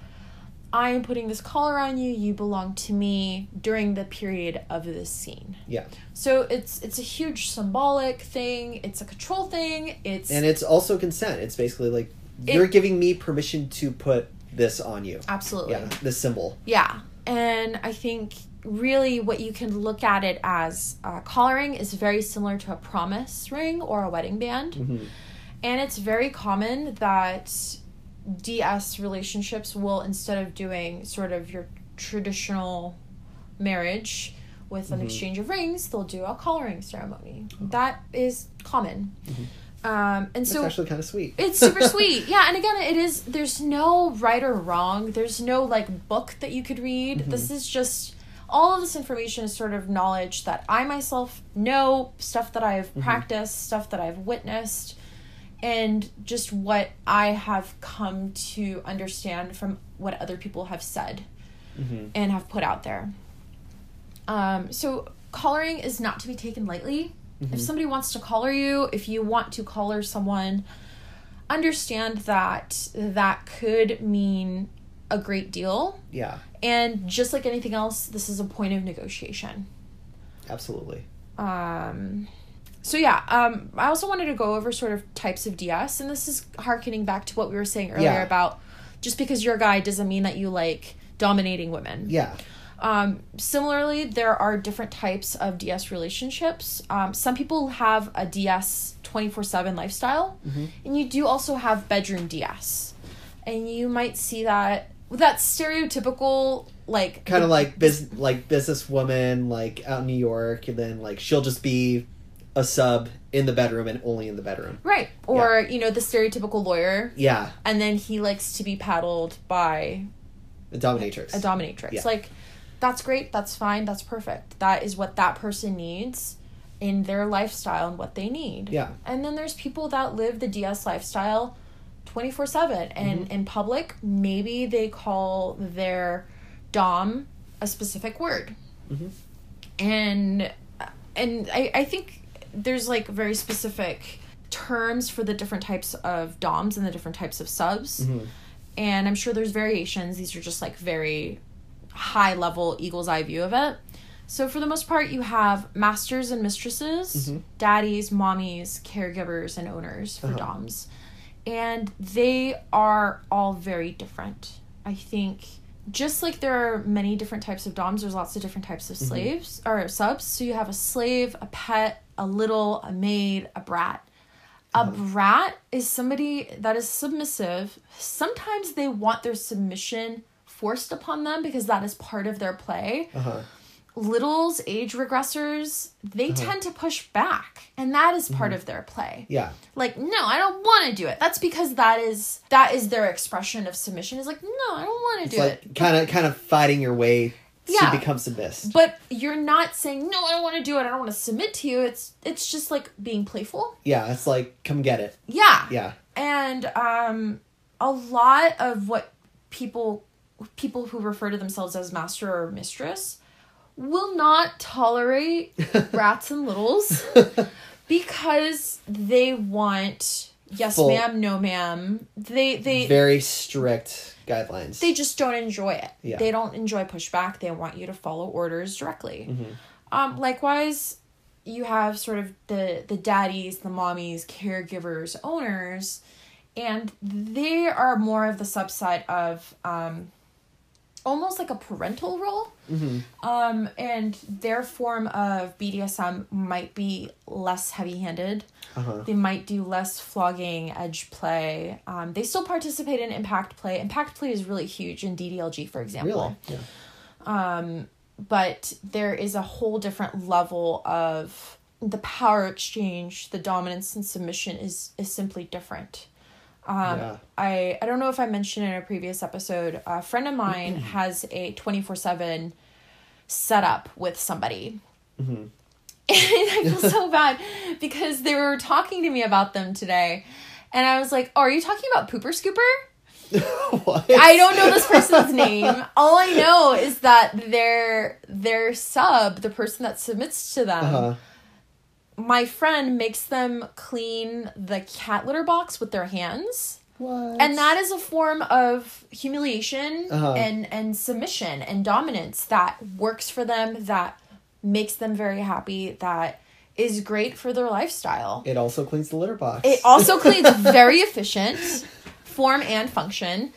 I am putting this collar on you, you belong to me during the period of this scene. Yeah. So it's it's a huge symbolic thing, it's a control thing, it's And it's also consent. It's basically like It- you're giving me permission to put this on you. absolutely. Yeah. This symbol. Yeah. And I think really what you can look at it as uh, collaring is very similar to a promise ring or a wedding band. And it's very common that DS relationships will, instead of doing sort of your traditional marriage with an exchange of rings, they'll do a collaring ceremony. That is common. Um, and It's actually kind of sweet. it's super sweet. Yeah, and again, it is there's no right or wrong. There's no like book that you could read. This is just all of this information is sort of knowledge that I myself know, stuff that I've mm-hmm. practiced, stuff that I've witnessed, and just what I have come to understand from what other people have said mm-hmm. and have put out there. Um, so collaring is not to be taken lightly. If mm-hmm. somebody wants to collar you, if you want to collar someone, understand that that could mean a great deal. yeah. And just like anything else, this is a point of negotiation. Absolutely. Um, so yeah, um, I also wanted to go over sort of types of DS, and this is harkening back to what we were saying earlier Yeah. about just because you're a guy doesn't mean that you like dominating women. Yeah. Um, similarly, there are different types of DS relationships. Um, some people have a DS 24 7 lifestyle, and you do also have bedroom DS. And you might see that that stereotypical, like, Kind of like biz like businesswoman like out in New York and then like she'll just be a sub in the bedroom and only in the bedroom. right, or, you know, the stereotypical lawyer, Yeah. and then he likes to be paddled by A dominatrix. a dominatrix. Yeah. Like, that's great, that's fine, that's perfect. That is what that person needs in their lifestyle and what they need. Yeah. And then there's people that live the DS lifestyle 24 7 and mm-hmm. in public maybe they call their dom a specific word. Mm-hmm. And and I, I think there's like very specific terms for the different types of doms and the different types of subs. Mm-hmm. And i'm sure there's variations. These are just like very high level eagle's eye view of it. So for the most part you have masters and mistresses daddies mommies caregivers and owners for uh-huh. doms and they are all very different i think. Just like there are many different types of doms there's lots of different types of slaves or subs. So you have a slave a pet a little a maid a brat. A brat is somebody that is submissive. Sometimes they want their submission forced upon them because that is part of their play. Uh-huh. Littles age regressors they tend to push back and that is part of their play Yeah. like no i don't want to do it that's because that is that is their expression of submission is like no i don't want to do like it kind of kind of fighting your way Yeah. to become submissive. but you're not saying no i don't want to do it i don't want to submit to you it's it's just like being playful Yeah, it's like come get it. yeah Yeah. and um a lot of what people people who refer to themselves as master or mistress will not tolerate brats and littles because they want yes Full- ma'am no ma'am they they Very strict guidelines. they just don't enjoy it. Yeah. They don't enjoy pushback. They want you to follow orders directly. Mm-hmm. Um, likewise, you have sort of the the daddies, the mommies, caregivers, owners, and they are more of the subset of um, almost like a parental role. Um, and their form of BDSM might be less heavy handed. Uh-huh. They might do less flogging, edge play. Um, they still participate in impact play. Impact play is really huge in DDLG, for example really. Yeah. but there is a whole different level of the power exchange the dominance and submission is is simply different um, Yeah. I, I don't know if I mentioned in a previous episode, a friend of mine has a 24 7 setup with somebody. And I feel so bad because they were talking to me about them today. And I was like, Oh, are you talking about Pooper Scooper? what? I don't know this person's name. All I know is that their their sub, the person that submits to them, Uh-huh. My friend makes them clean the cat litter box with their hands. What? And that is a form of humiliation Uh-huh. and and submission and dominance that works for them that makes them very happy that is great for their lifestyle. it also cleans the litter box. It also cleans very efficient form and function.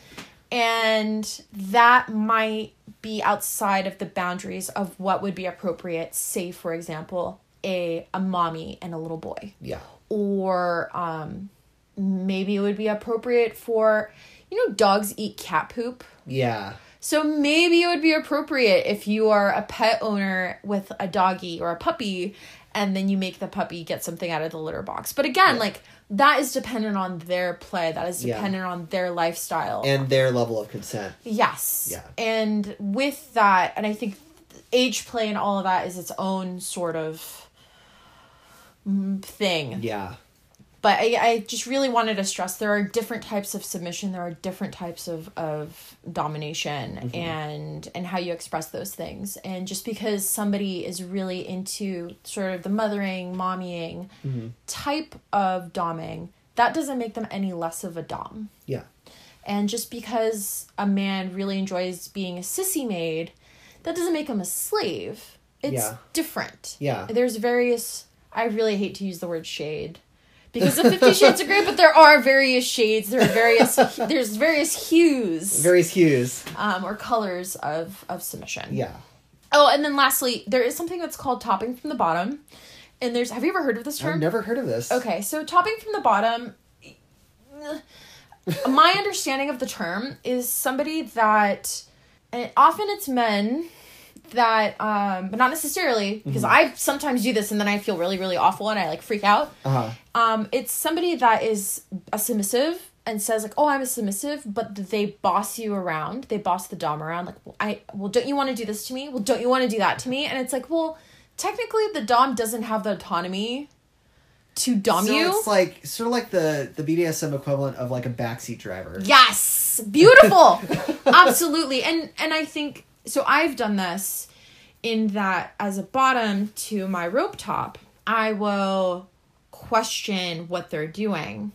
And that might be outside of the boundaries of what would be appropriate, say for example, a a mommy and a little boy. yeah. Or um maybe it would be appropriate for you know, dogs eat cat poop. Yeah. So maybe it would be appropriate if you are a pet owner with a doggy or a puppy and then you make the puppy get something out of the litter box. But again, like that is dependent on their play, that is Yeah. dependent on their lifestyle. And their level of consent. yes. Yeah. And with that, and I think age play and all of that is its own sort of thing Yeah. but I, I just really wanted to stress there are different types of submission there are different types of, of domination mm-hmm. and and how you express those things and just because somebody is really into sort of the mothering mommying mm-hmm. type of doming that doesn't make them any less of a dom Yeah. and just because a man really enjoys being a sissy maid, that doesn't make him a slave. It's Yeah. different. Yeah. There's various, I really hate to use the word shade because the Fifty Shades of Grey, but there are various shades. There are various, there's various hues Various hues. um, or colors of, of submission. Yeah. Oh, and then lastly, there is something that's called topping from the bottom. And there's, have you ever heard of this term? I've never heard of this. Okay, so topping from the bottom. My understanding of the term is somebody that, and often it's men that, um, but not necessarily because I sometimes do this and then I feel really really awful and I like freak out. Uh-huh. Um, it's somebody that is a submissive and says like, "Oh, I'm a submissive," but they boss you around. They boss the dom around. Like, well, I well, don't you want to do this to me? Well, don't you want to do that to me? And it's like, well, technically, the dom doesn't have the autonomy to dom so you. it's like sort of like the the BDSM equivalent of like a backseat driver. Yes, beautiful. Absolutely. And and I think so I've done this in that as a bottom to my rope top, I will question what they're doing.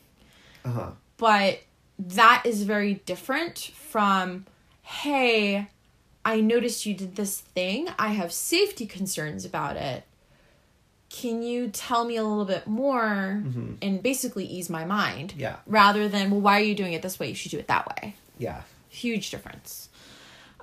Uh huh. But that is very different from hey, I noticed you did this thing. I have safety concerns about it. Can you tell me a little bit more and basically ease my mind? Yeah. Rather than, well, why are you doing it this way? You should do it that way Yeah. huge difference.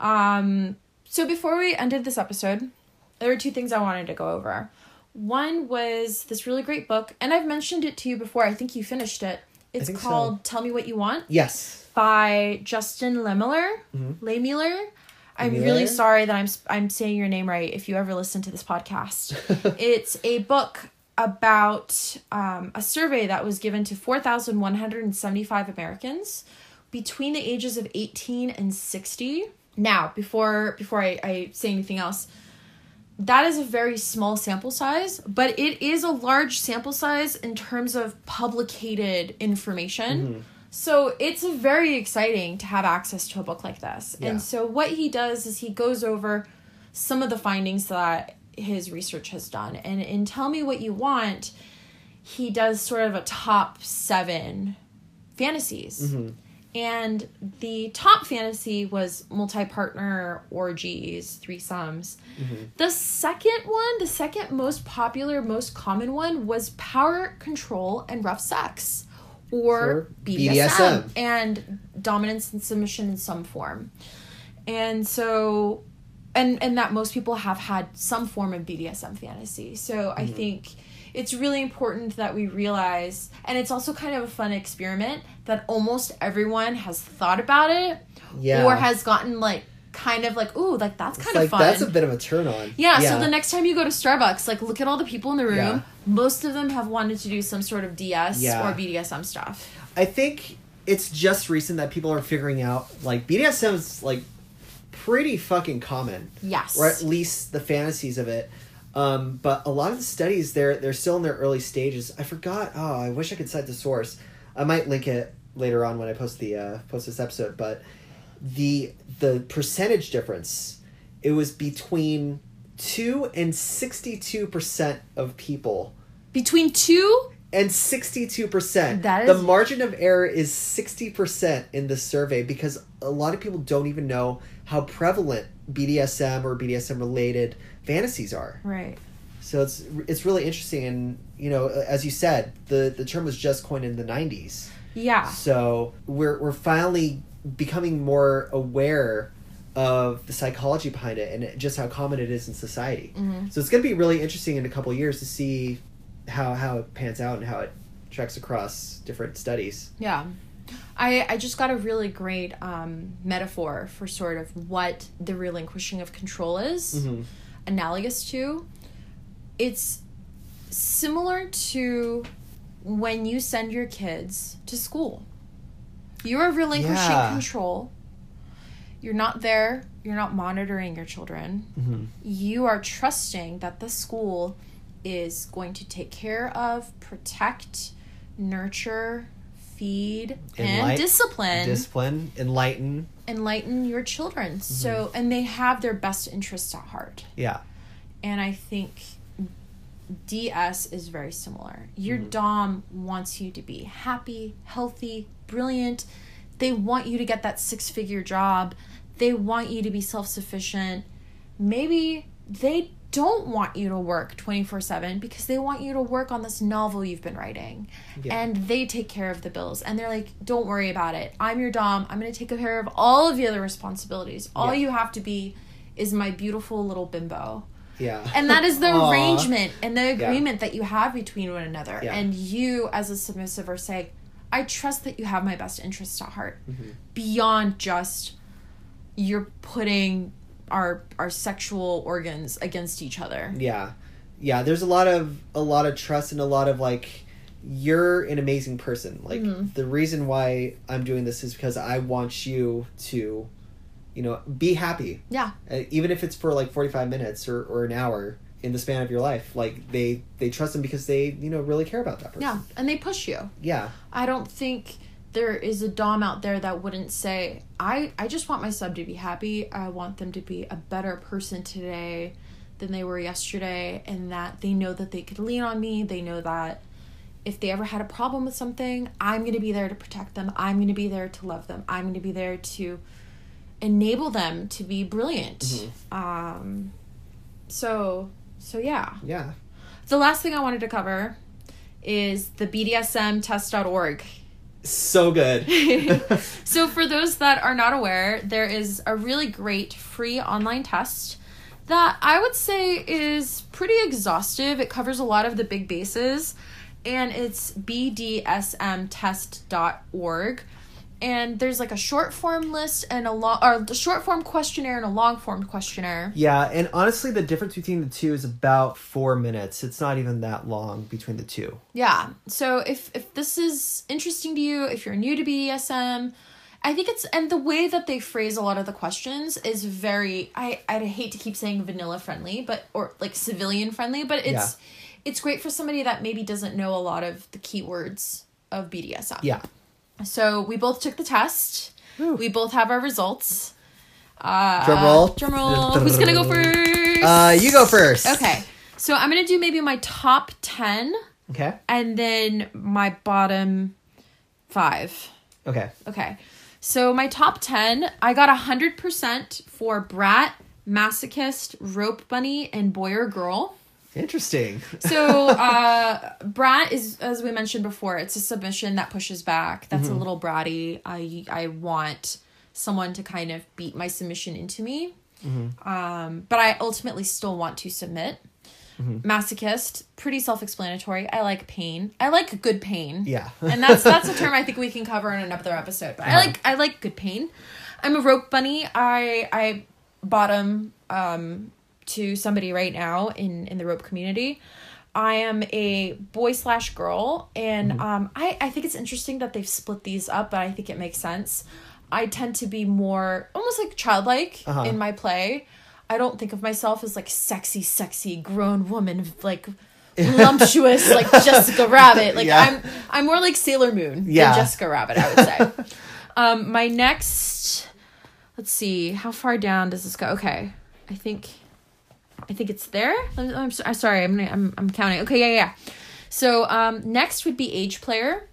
Um, so before we ended this episode, there were two things I wanted to go over. One was this really great book, and I've mentioned it to you before. I think you finished it. It's think so. called "Tell Me What You Want" Yes. by Justin Lehmiller. Lehmiller. I'm Lehmiller? really sorry that I'm I'm saying your name right. If you ever listen to this podcast, it's a book about um, a survey that was given to 4,175 Americans between the ages of 18 and 60. Now, before before I, I say anything else, that is a very small sample size, but it is a large sample size in terms of publicated information. Mm-hmm. So it's very exciting to have access to a book like this. Yeah. And so what he does is he goes over some of the findings that his research has done. And in Tell Me What You Want, he does sort of a top seven fantasies. Mm-hmm. And the top fantasy was multi partner orgies, threesomes. Mm-hmm. The second one, the second most popular, most common one was power control and rough sex or BDSM, BDSM. and dominance and submission in some form. And so and and that most people have had some form of BDSM fantasy. So I mm-hmm. think it's really important that we realize and it's also kind of a fun experiment that almost everyone has thought about it Yeah. or has gotten like kind of like ooh like that's It's kind like of fun. that's a bit of a turn on. yeah, so the next time you go to Starbucks, like look at all the people in the room. Yeah. Most of them have wanted to do some sort of DS Yeah. or BDSM stuff. I think it's just recent that people are figuring out like BDSM is like pretty fucking common. Yes. Or at least the fantasies of it. Um, but a lot of the studies they're they're still in their early stages. I forgot. Oh, I wish I could cite the source. I might link it later on when I post the uh, post this episode. But the the percentage difference it was between two and sixty two percent of people Between two and 62%. That the margin of error is 60% in the survey because a lot of people don't even know how prevalent BDSM or BDSM related fantasies are. Right. So it's it's really interesting and you know as you said the the term was just coined in the 90s. Yeah. So we're we're finally becoming more aware of the psychology behind it and just how common it is in society. Mm-hmm. So it's going to be really interesting in a couple of years to see how how it pans out and how it tracks across different studies. Yeah. I, I just got a really great um, metaphor for sort of what the relinquishing of control is, Mm-hmm. Analogous to. It's similar to when you send your kids to school. You are relinquishing Yeah. control. You're not there, you're not monitoring your children. Mm-hmm. You are trusting that the school is going to take care of, protect, nurture, feed, and discipline Discipline, enlighten. Enlighten your children. Mm-hmm. So, and they have their best interests at heart. Yeah. And I think DS is very similar. Your mm-hmm. Dom wants you to be happy, healthy, brilliant. They want you to get that six figure job. They want you to be self sufficient. Maybe they don't want you to work 24 7 because they want you to work on this novel you've been writing. Yeah. And they take care of the bills. And they're like, don't worry about it. I'm your Dom. I'm going to take care of all of the other responsibilities. All Yeah. you have to be is my beautiful little bimbo Yeah. and that is the arrangement and the agreement that you have between one another Yeah. and you as a submissive are saying i trust that you have my best interests at heart Mm-hmm. beyond just you're putting our our sexual organs against each other Yeah. Yeah, there's a lot of a lot of trust and a lot of like you're an amazing person. Like the reason why I'm doing this is because I want you to you know, be happy. yeah Uh, even if it's for like 45 minutes or, or an hour in the span of your life. Like they they trust them because they you know really care about that person. Yeah, and they push you. Yeah. I don't think there is a dom out there that wouldn't say, "I I just want my sub to be happy. I want them to be a better person today than they were yesterday and that they know that they could lean on me. They know that if they ever had a problem with something, I'm going to be there to protect them. I'm going to be there to love them. I'm going to be there to enable them to be brilliant." Um so so yeah. Yeah. The last thing I wanted to cover is the BDSMtest.org. So good. So, for those that are not aware, there is a really great free online test that I would say is pretty exhaustive. It covers a lot of the big bases, and it's bdsmtest.org. And there's like a short form list and a long, or the short form questionnaire and a long form questionnaire. yeah, and honestly, the difference between the two is about four minutes. It's not even that long between the two. Yeah. So if if this is interesting to you, if you're new to BDSM, I think it's and the way that they phrase a lot of the questions is very I I hate to keep saying vanilla friendly, but or like civilian friendly, but it's Yeah. it's great for somebody that maybe doesn't know a lot of the keywords of BDSM. Yeah. So we both took the test. We both have our results. Uh, Drum roll. Drum roll. Who's gonna go first? Uh, you go first. Okay. So I'm gonna do maybe my top ten Okay. and then my bottom five. Okay. Okay. So my top 10, I got a 100% for Brat, Masochist, Rope Bunny, and Boy or Girl. Interesting. So uh Brat is as we mentioned before, it's a submission that pushes back. That's a little bratty. I I want someone to kind of beat my submission into me. Um but I ultimately still want to submit. Masochist, pretty self-explanatory. I like pain. I like good pain. Yeah. and that's that's a term I think we can cover in another episode. But I like I like good pain. I'm a rope bunny. I I bottom um to somebody right now in in the rope community. I am a boy slash girl, and um I I think it's interesting that they've split these up, but I think it makes sense. I tend to be more almost like childlike Uh-huh. in my play. I don't think of myself as like sexy, sexy grown woman, like voluptuous, like Jessica Rabbit. Like Yeah. I'm, I'm more like Sailor Moon Yeah. than Jessica Rabbit. I would say. um, my next, let's see, how far down does this go? Okay, I think, I think it's there. I'm, I'm, so- I'm sorry, I'm, I'm, I'm counting. Okay, yeah, yeah. So um, next would be age player.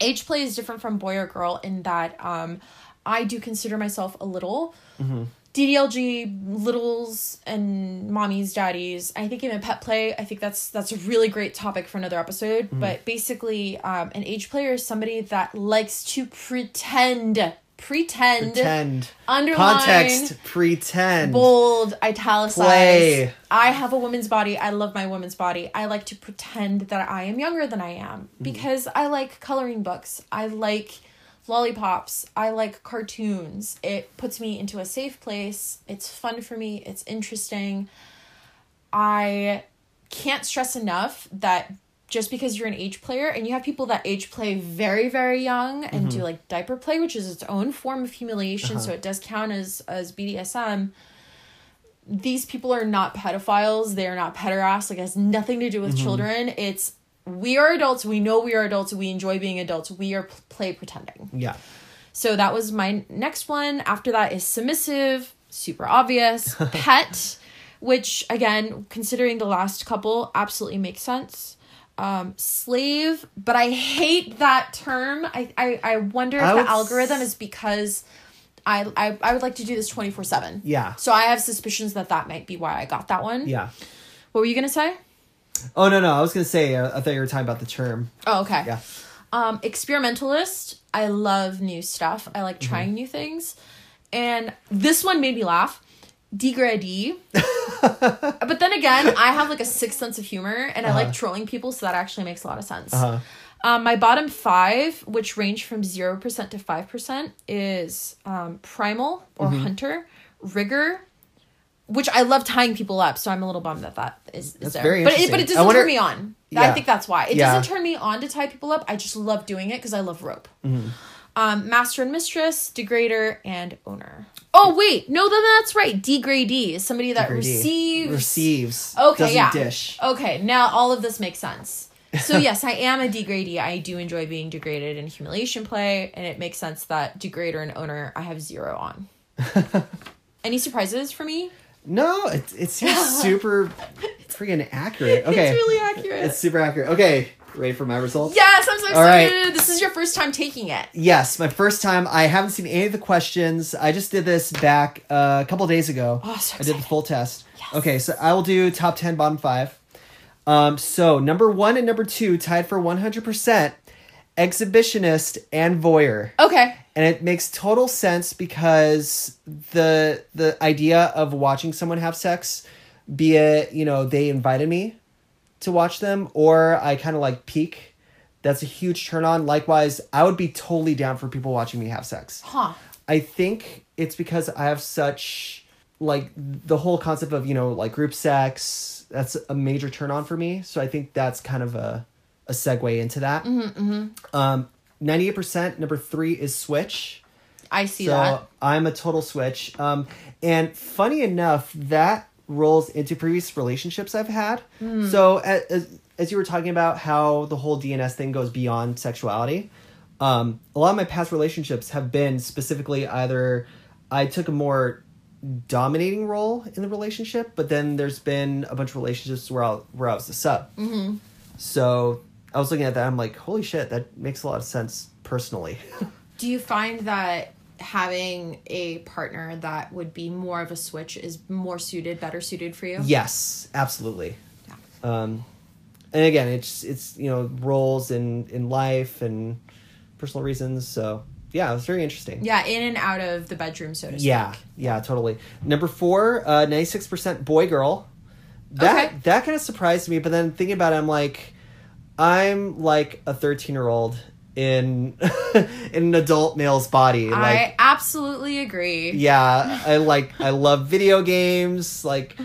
Age play is different from boy or girl in that um, I do consider myself a little. DDLG, littles, and mommies, daddies. I think even pet play. I think that's that's a really great topic for another episode. But basically, um, an age player is somebody that likes to pretend, pretend, Pretend. underline, Context. Pretend. bold, italicized. Play. I have a woman's body. I love my woman's body. I like to pretend that I am younger than I am Mm-hmm. because I like coloring books. I like lollipops. I like cartoons. It puts me into a safe place. It's fun for me. It's interesting. I can't stress enough that just because you're an age player and you have people that age play very very young and mm-hmm. do like diaper play which is its own form of humiliation uh-huh. so it does count as as BDSM these people are not pedophiles. They're not pederasts. Like it has nothing to do with mm-hmm. children. It's we are adults. We know we are adults. We enjoy being adults. We are play pretending. Yeah. so that was my next one. After that is submissive, super obvious. Pet, which again, considering the last couple, absolutely makes sense. Um, slave, but I hate that term. I I, I wonder if I the would s- algorithm is because I, I I would like to do this twenty four seven. Yeah. So I have suspicions that that might be why I got that one. Yeah. What were you gonna say? Oh no no! I was gonna say uh, I thought you were talking about the term. Oh, okay. Yeah. Um, experimentalist. I love new stuff. I like trying new things. And this one made me laugh. Degradee. but then again, I have like a sixth sense of humor and I like trolling people, so that actually makes a lot of sense. Uh-huh. Um, my bottom five, which range from 0% to 5%, is um, primal or hunter, rigger, which I love tying people up, so I'm a little bummed that that is, is there. very but it, but it doesn't wonder- turn me on. I think that's why. It Yeah. doesn't turn me on to tie people up. I just love doing it because I love rope. Mm-hmm. Um, master and mistress, degrader, and owner. Oh wait, no, then that's right. Degradee is somebody that Degradee. receives. receives. Okay, doesn't yeah. dish. Okay, now all of this makes sense. So yes, I am a degradee. I do enjoy being degraded in humiliation play, and it makes sense that degrader and owner I have zero on. Any surprises for me? No, it, it seems super freaking accurate. Okay. It's really accurate. It's super accurate. Okay, ready for my results? yes, I'm All right. This is your first time taking it. Yes, my first time. I haven't seen any of the questions. I just did this back uh, a couple days ago. Oh, so I did the full test. Okay, so I will do top 10, bottom 5. Um, so number 1 and number 2 tied for 100% exhibitionist and voyeur. Okay. And it makes total sense because the the idea of watching someone have sex, be it, you know, they invited me to watch them or I kind of like peek, that's a huge turn on. Likewise, I would be totally down for people watching me have sex. Huh. I think it's because I have such like the whole concept of, you know, like group sex, that's a major turn on for me. So I think that's kind of a a segue into that. Um 98% number 3 is switch. I see So that. I'm a total switch. Um, and funny enough, that rolls into previous relationships I've had. Hmm. So as, as, as you were talking about how the whole DNS thing goes beyond sexuality, um, a lot of my past relationships have been specifically either I took a more dominating role in the relationship, but then there's been a bunch of relationships where I, where I was the sub. Mm-hmm. So I was looking at that. I'm like, holy shit, that makes a lot of sense personally. Do you find that having a partner that would be more of a switch is more suited, better suited for you? Yes, absolutely. Um, and again, it's it's you know roles in in life and personal reasons. So yeah, it was very interesting. Yeah, in and out of the bedroom, so to speak. Yeah, yeah, totally. Number four, uh, ninety six percent boy girl. That Okay. that kind of surprised me, but then thinking about it, I'm like, I'm like a thirteen year old in in an adult male's body. Like, I absolutely agree. yeah i like i love video games like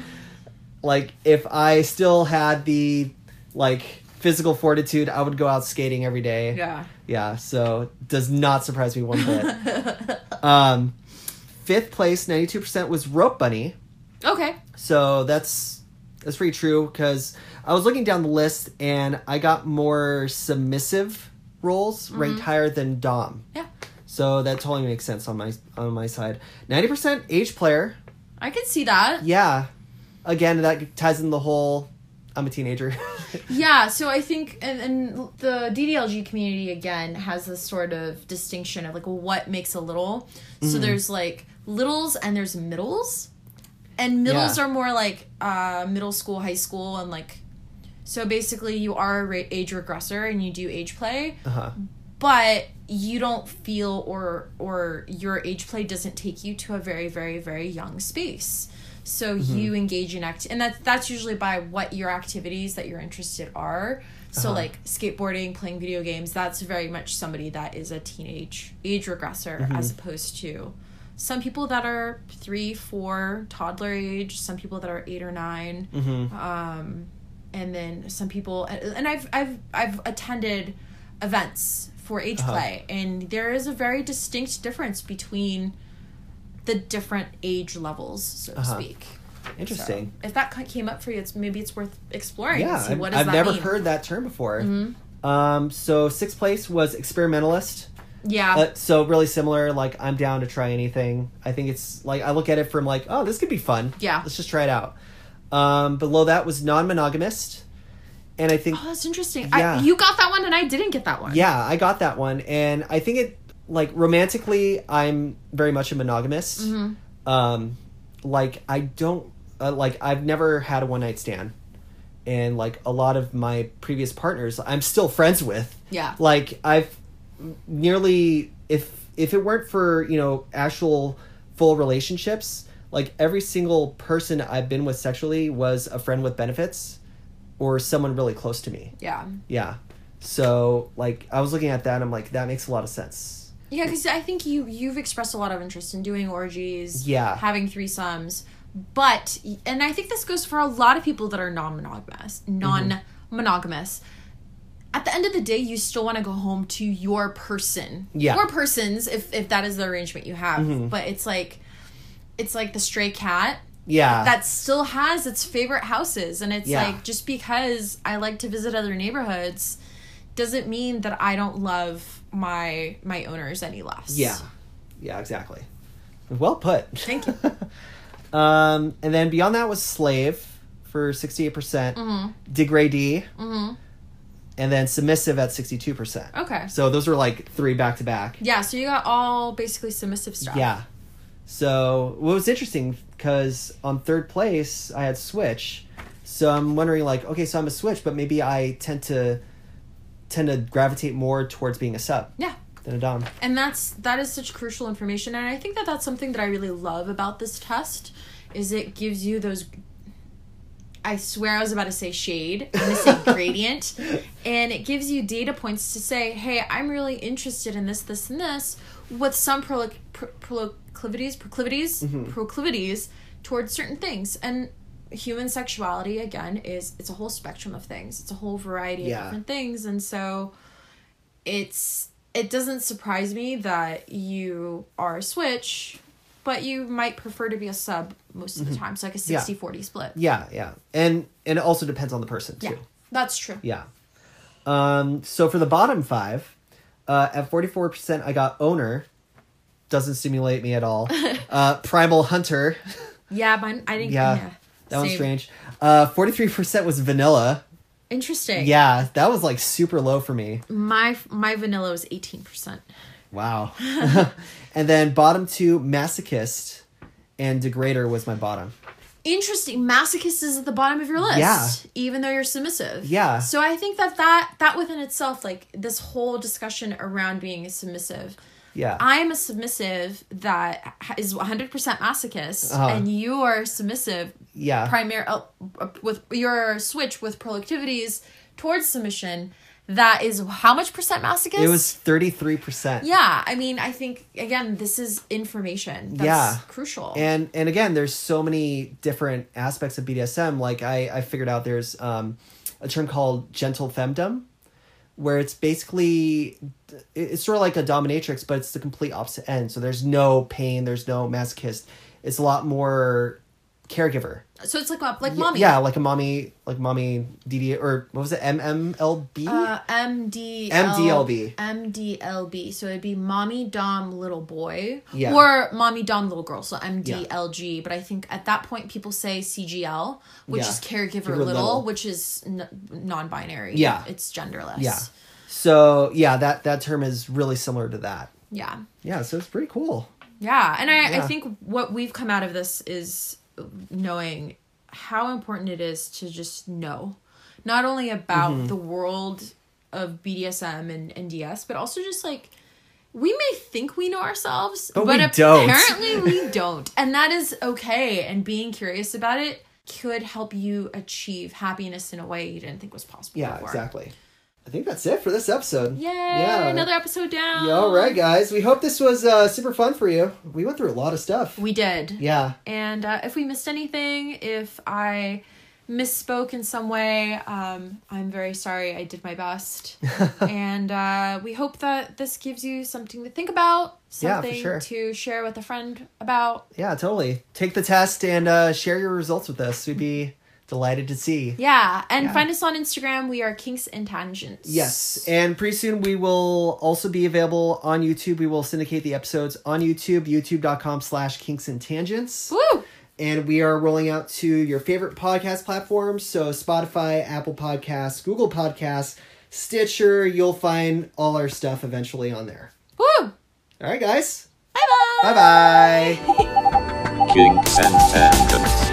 like if i still had the like physical fortitude i would go out skating every day Yeah. yeah so does not surprise me one bit um fifth place 92% was rope bunny Okay. so that's that's pretty true because I was looking down the list and I got more submissive roles ranked higher than Dom. Yeah. So that totally makes sense on my on my side. Ninety percent age player. I can see that. Yeah. Again, that ties in the whole. I'm a teenager. Yeah, so I think, and, and the DDLG community again has this sort of distinction of like what makes a little. Mm-hmm. So there's like littles and there's middles, and middles Yeah. are more like uh, middle school, high school, and like. So basically, you are a ra- age regressor and you do age play, uh-huh. but you don't feel or or your age play doesn't take you to a very very very young space so mm-hmm. you engage in act and that's that's usually by what your activities that you're interested are. So uh-huh. like skateboarding playing video games that's very much somebody that is a teenage age regressor mm-hmm. as opposed to some people that are three four toddler age some people that are eight or 9 mm-hmm. um, and then some people and I've I've I've attended events for age uh-huh. play and there is a very distinct difference between the different age levels so to Uh-huh. speak. Interesting. So, if that came up for you, it's maybe it's worth exploring. yeah, see I've, what does I've that never mean. Mm-hmm. heard that term before. Um, so sixth place was experimentalist. Yeah, Uh, so really similar. Like I'm down to try anything. I think it's like I look at it from like, oh, this could be fun. Yeah. let's just try it out. Um, below that was non-monogamist, and I think oh, that's interesting. Yeah. I, you got that one, and I didn't get that one. yeah, I got that one, and I think it like romantically, I'm very much a monogamist. Mm-hmm. Um, like I don't uh, like I've never had a one night stand, and like a lot of my previous partners, I'm still friends with. Yeah. Like I've nearly if if it weren't for you know actual full relationships, like every single person I've been with sexually was a friend with benefits, or someone really close to me. yeah, Yeah. So like I was looking at that and I'm like that makes a lot of sense. Yeah. Because I think you you've expressed a lot of interest in doing orgies. Yeah. having threesomes, but and I think this goes for a lot of people that are non-monogamous, mm-hmm. non-monogamous. At the end of the day, you still want to go home to your person, Yeah. or persons, if if that is the arrangement you have. Mm-hmm. But it's like it's like the stray cat Yeah. that still has its favorite houses and it's Yeah. like just because I like to visit other neighborhoods doesn't mean that I don't love my my owners any less. Yeah. Yeah, exactly. Well put. Thank you. Um, and then beyond that was Slave for 68%, percent Mm-hmm. Degradee, and then Submissive at 62%. Okay. So those were like three back to back. Yeah, so you got all basically submissive stuff. Yeah. So what was interesting because on third place I had Switch. So I'm wondering like, okay, so I'm a Switch, but maybe I tend to tend to gravitate more towards being a sub Yeah. than a dom. And that's that is such crucial information and I think that that's something that I really love about this test is it gives you those I swear I was about to say shade. I'm going to say gradient. And it gives you data points to say, hey, I'm really interested in this, this, and this, with some pro- pro- proclivities, proclivities, mm-hmm. proclivities towards certain things. And human sexuality, again, is it's a whole spectrum of things. It's a whole variety of different things. And so it's it doesn't surprise me that you are a switch but you might prefer to be a sub most of the time so like a Mm-hmm. Yeah. 60 40 split Yeah, yeah. And and it also depends on the person too. yeah that's true Yeah. Um, so for the bottom five, uh, at 44%, I got Owner. Doesn't stimulate me at all. uh, Primal Hunter. yeah mine i didn't Yeah. yeah, That one's Same. strange. Uh, 43% was Vanilla. interesting Yeah, that was like super low for me. my my vanilla was 18% Wow. and then bottom two, Masochist and Degrader was my bottom. interesting masochist is at the bottom of your list Yeah. even though you're submissive Yeah. so i think that that that within itself like this whole discussion around being a submissive Yeah. I'm a submissive that is 100% masochist, Uh-huh. and you are submissive, yeah. primary uh, uh, with your switch with proclivities towards submission. That is how much percent masochist? it was 33%. Yeah, I mean, I think again, this is information. That's Yeah. crucial. and and again there's so many different aspects of bdsm like i i figured out there's um a term called gentle femdom where it's basically it's sort of like a dominatrix but it's the complete opposite end so there's no pain there's no masochist it's a lot more caregiver so it's like a- like mommy. yeah like a mommy like mommy dd or what was it mmlb Uh, MD MDLB. MDLB. So it'd be mommy dom little boy, Yeah. or mommy dom little girl. So MDLG. But I think at that point people say CGL, which Yeah. is caregiver little, little. which is n- non-binary. Yeah. it's genderless. yeah so yeah that that term is really similar to that yeah, yeah so it's pretty cool yeah. And I, I think what we've come out of this is knowing how important it is to just know, not only about Mm-hmm. the world of BDSM and NDS, but also just like we may think we know ourselves, But but, we don't. apparently we don't. And that is okay. And being curious about it could help you achieve happiness in a way you didn't think was possible. Yeah, before. exactly. I think that's it for this episode. Yay! Yeah. Another episode down. Yeah, all right, guys. We hope this was uh, super fun for you. We went through a lot of stuff. We did. yeah. And uh, if we missed anything, if I misspoke in some way, um, I'm very sorry. I did my best. and uh, we hope that this gives you something to think about, Yeah, something sure. to share with a friend about. Yeah, totally. Take the test and uh, share your results with us. We'd be delighted to see. Yeah. And Yeah. find us on Instagram. We are Kinks and Tangents. Yes, and pretty soon we will also be available on YouTube. We will syndicate the episodes on YouTube, youtube.com slash kinks and tangents. Woo! And we are rolling out to your favorite podcast platforms. So Spotify, Apple Podcasts, Google Podcasts, Stitcher. You'll find all our stuff eventually on there. Woo! All right, guys. Bye bye! Bye bye. Kinks and Tangents.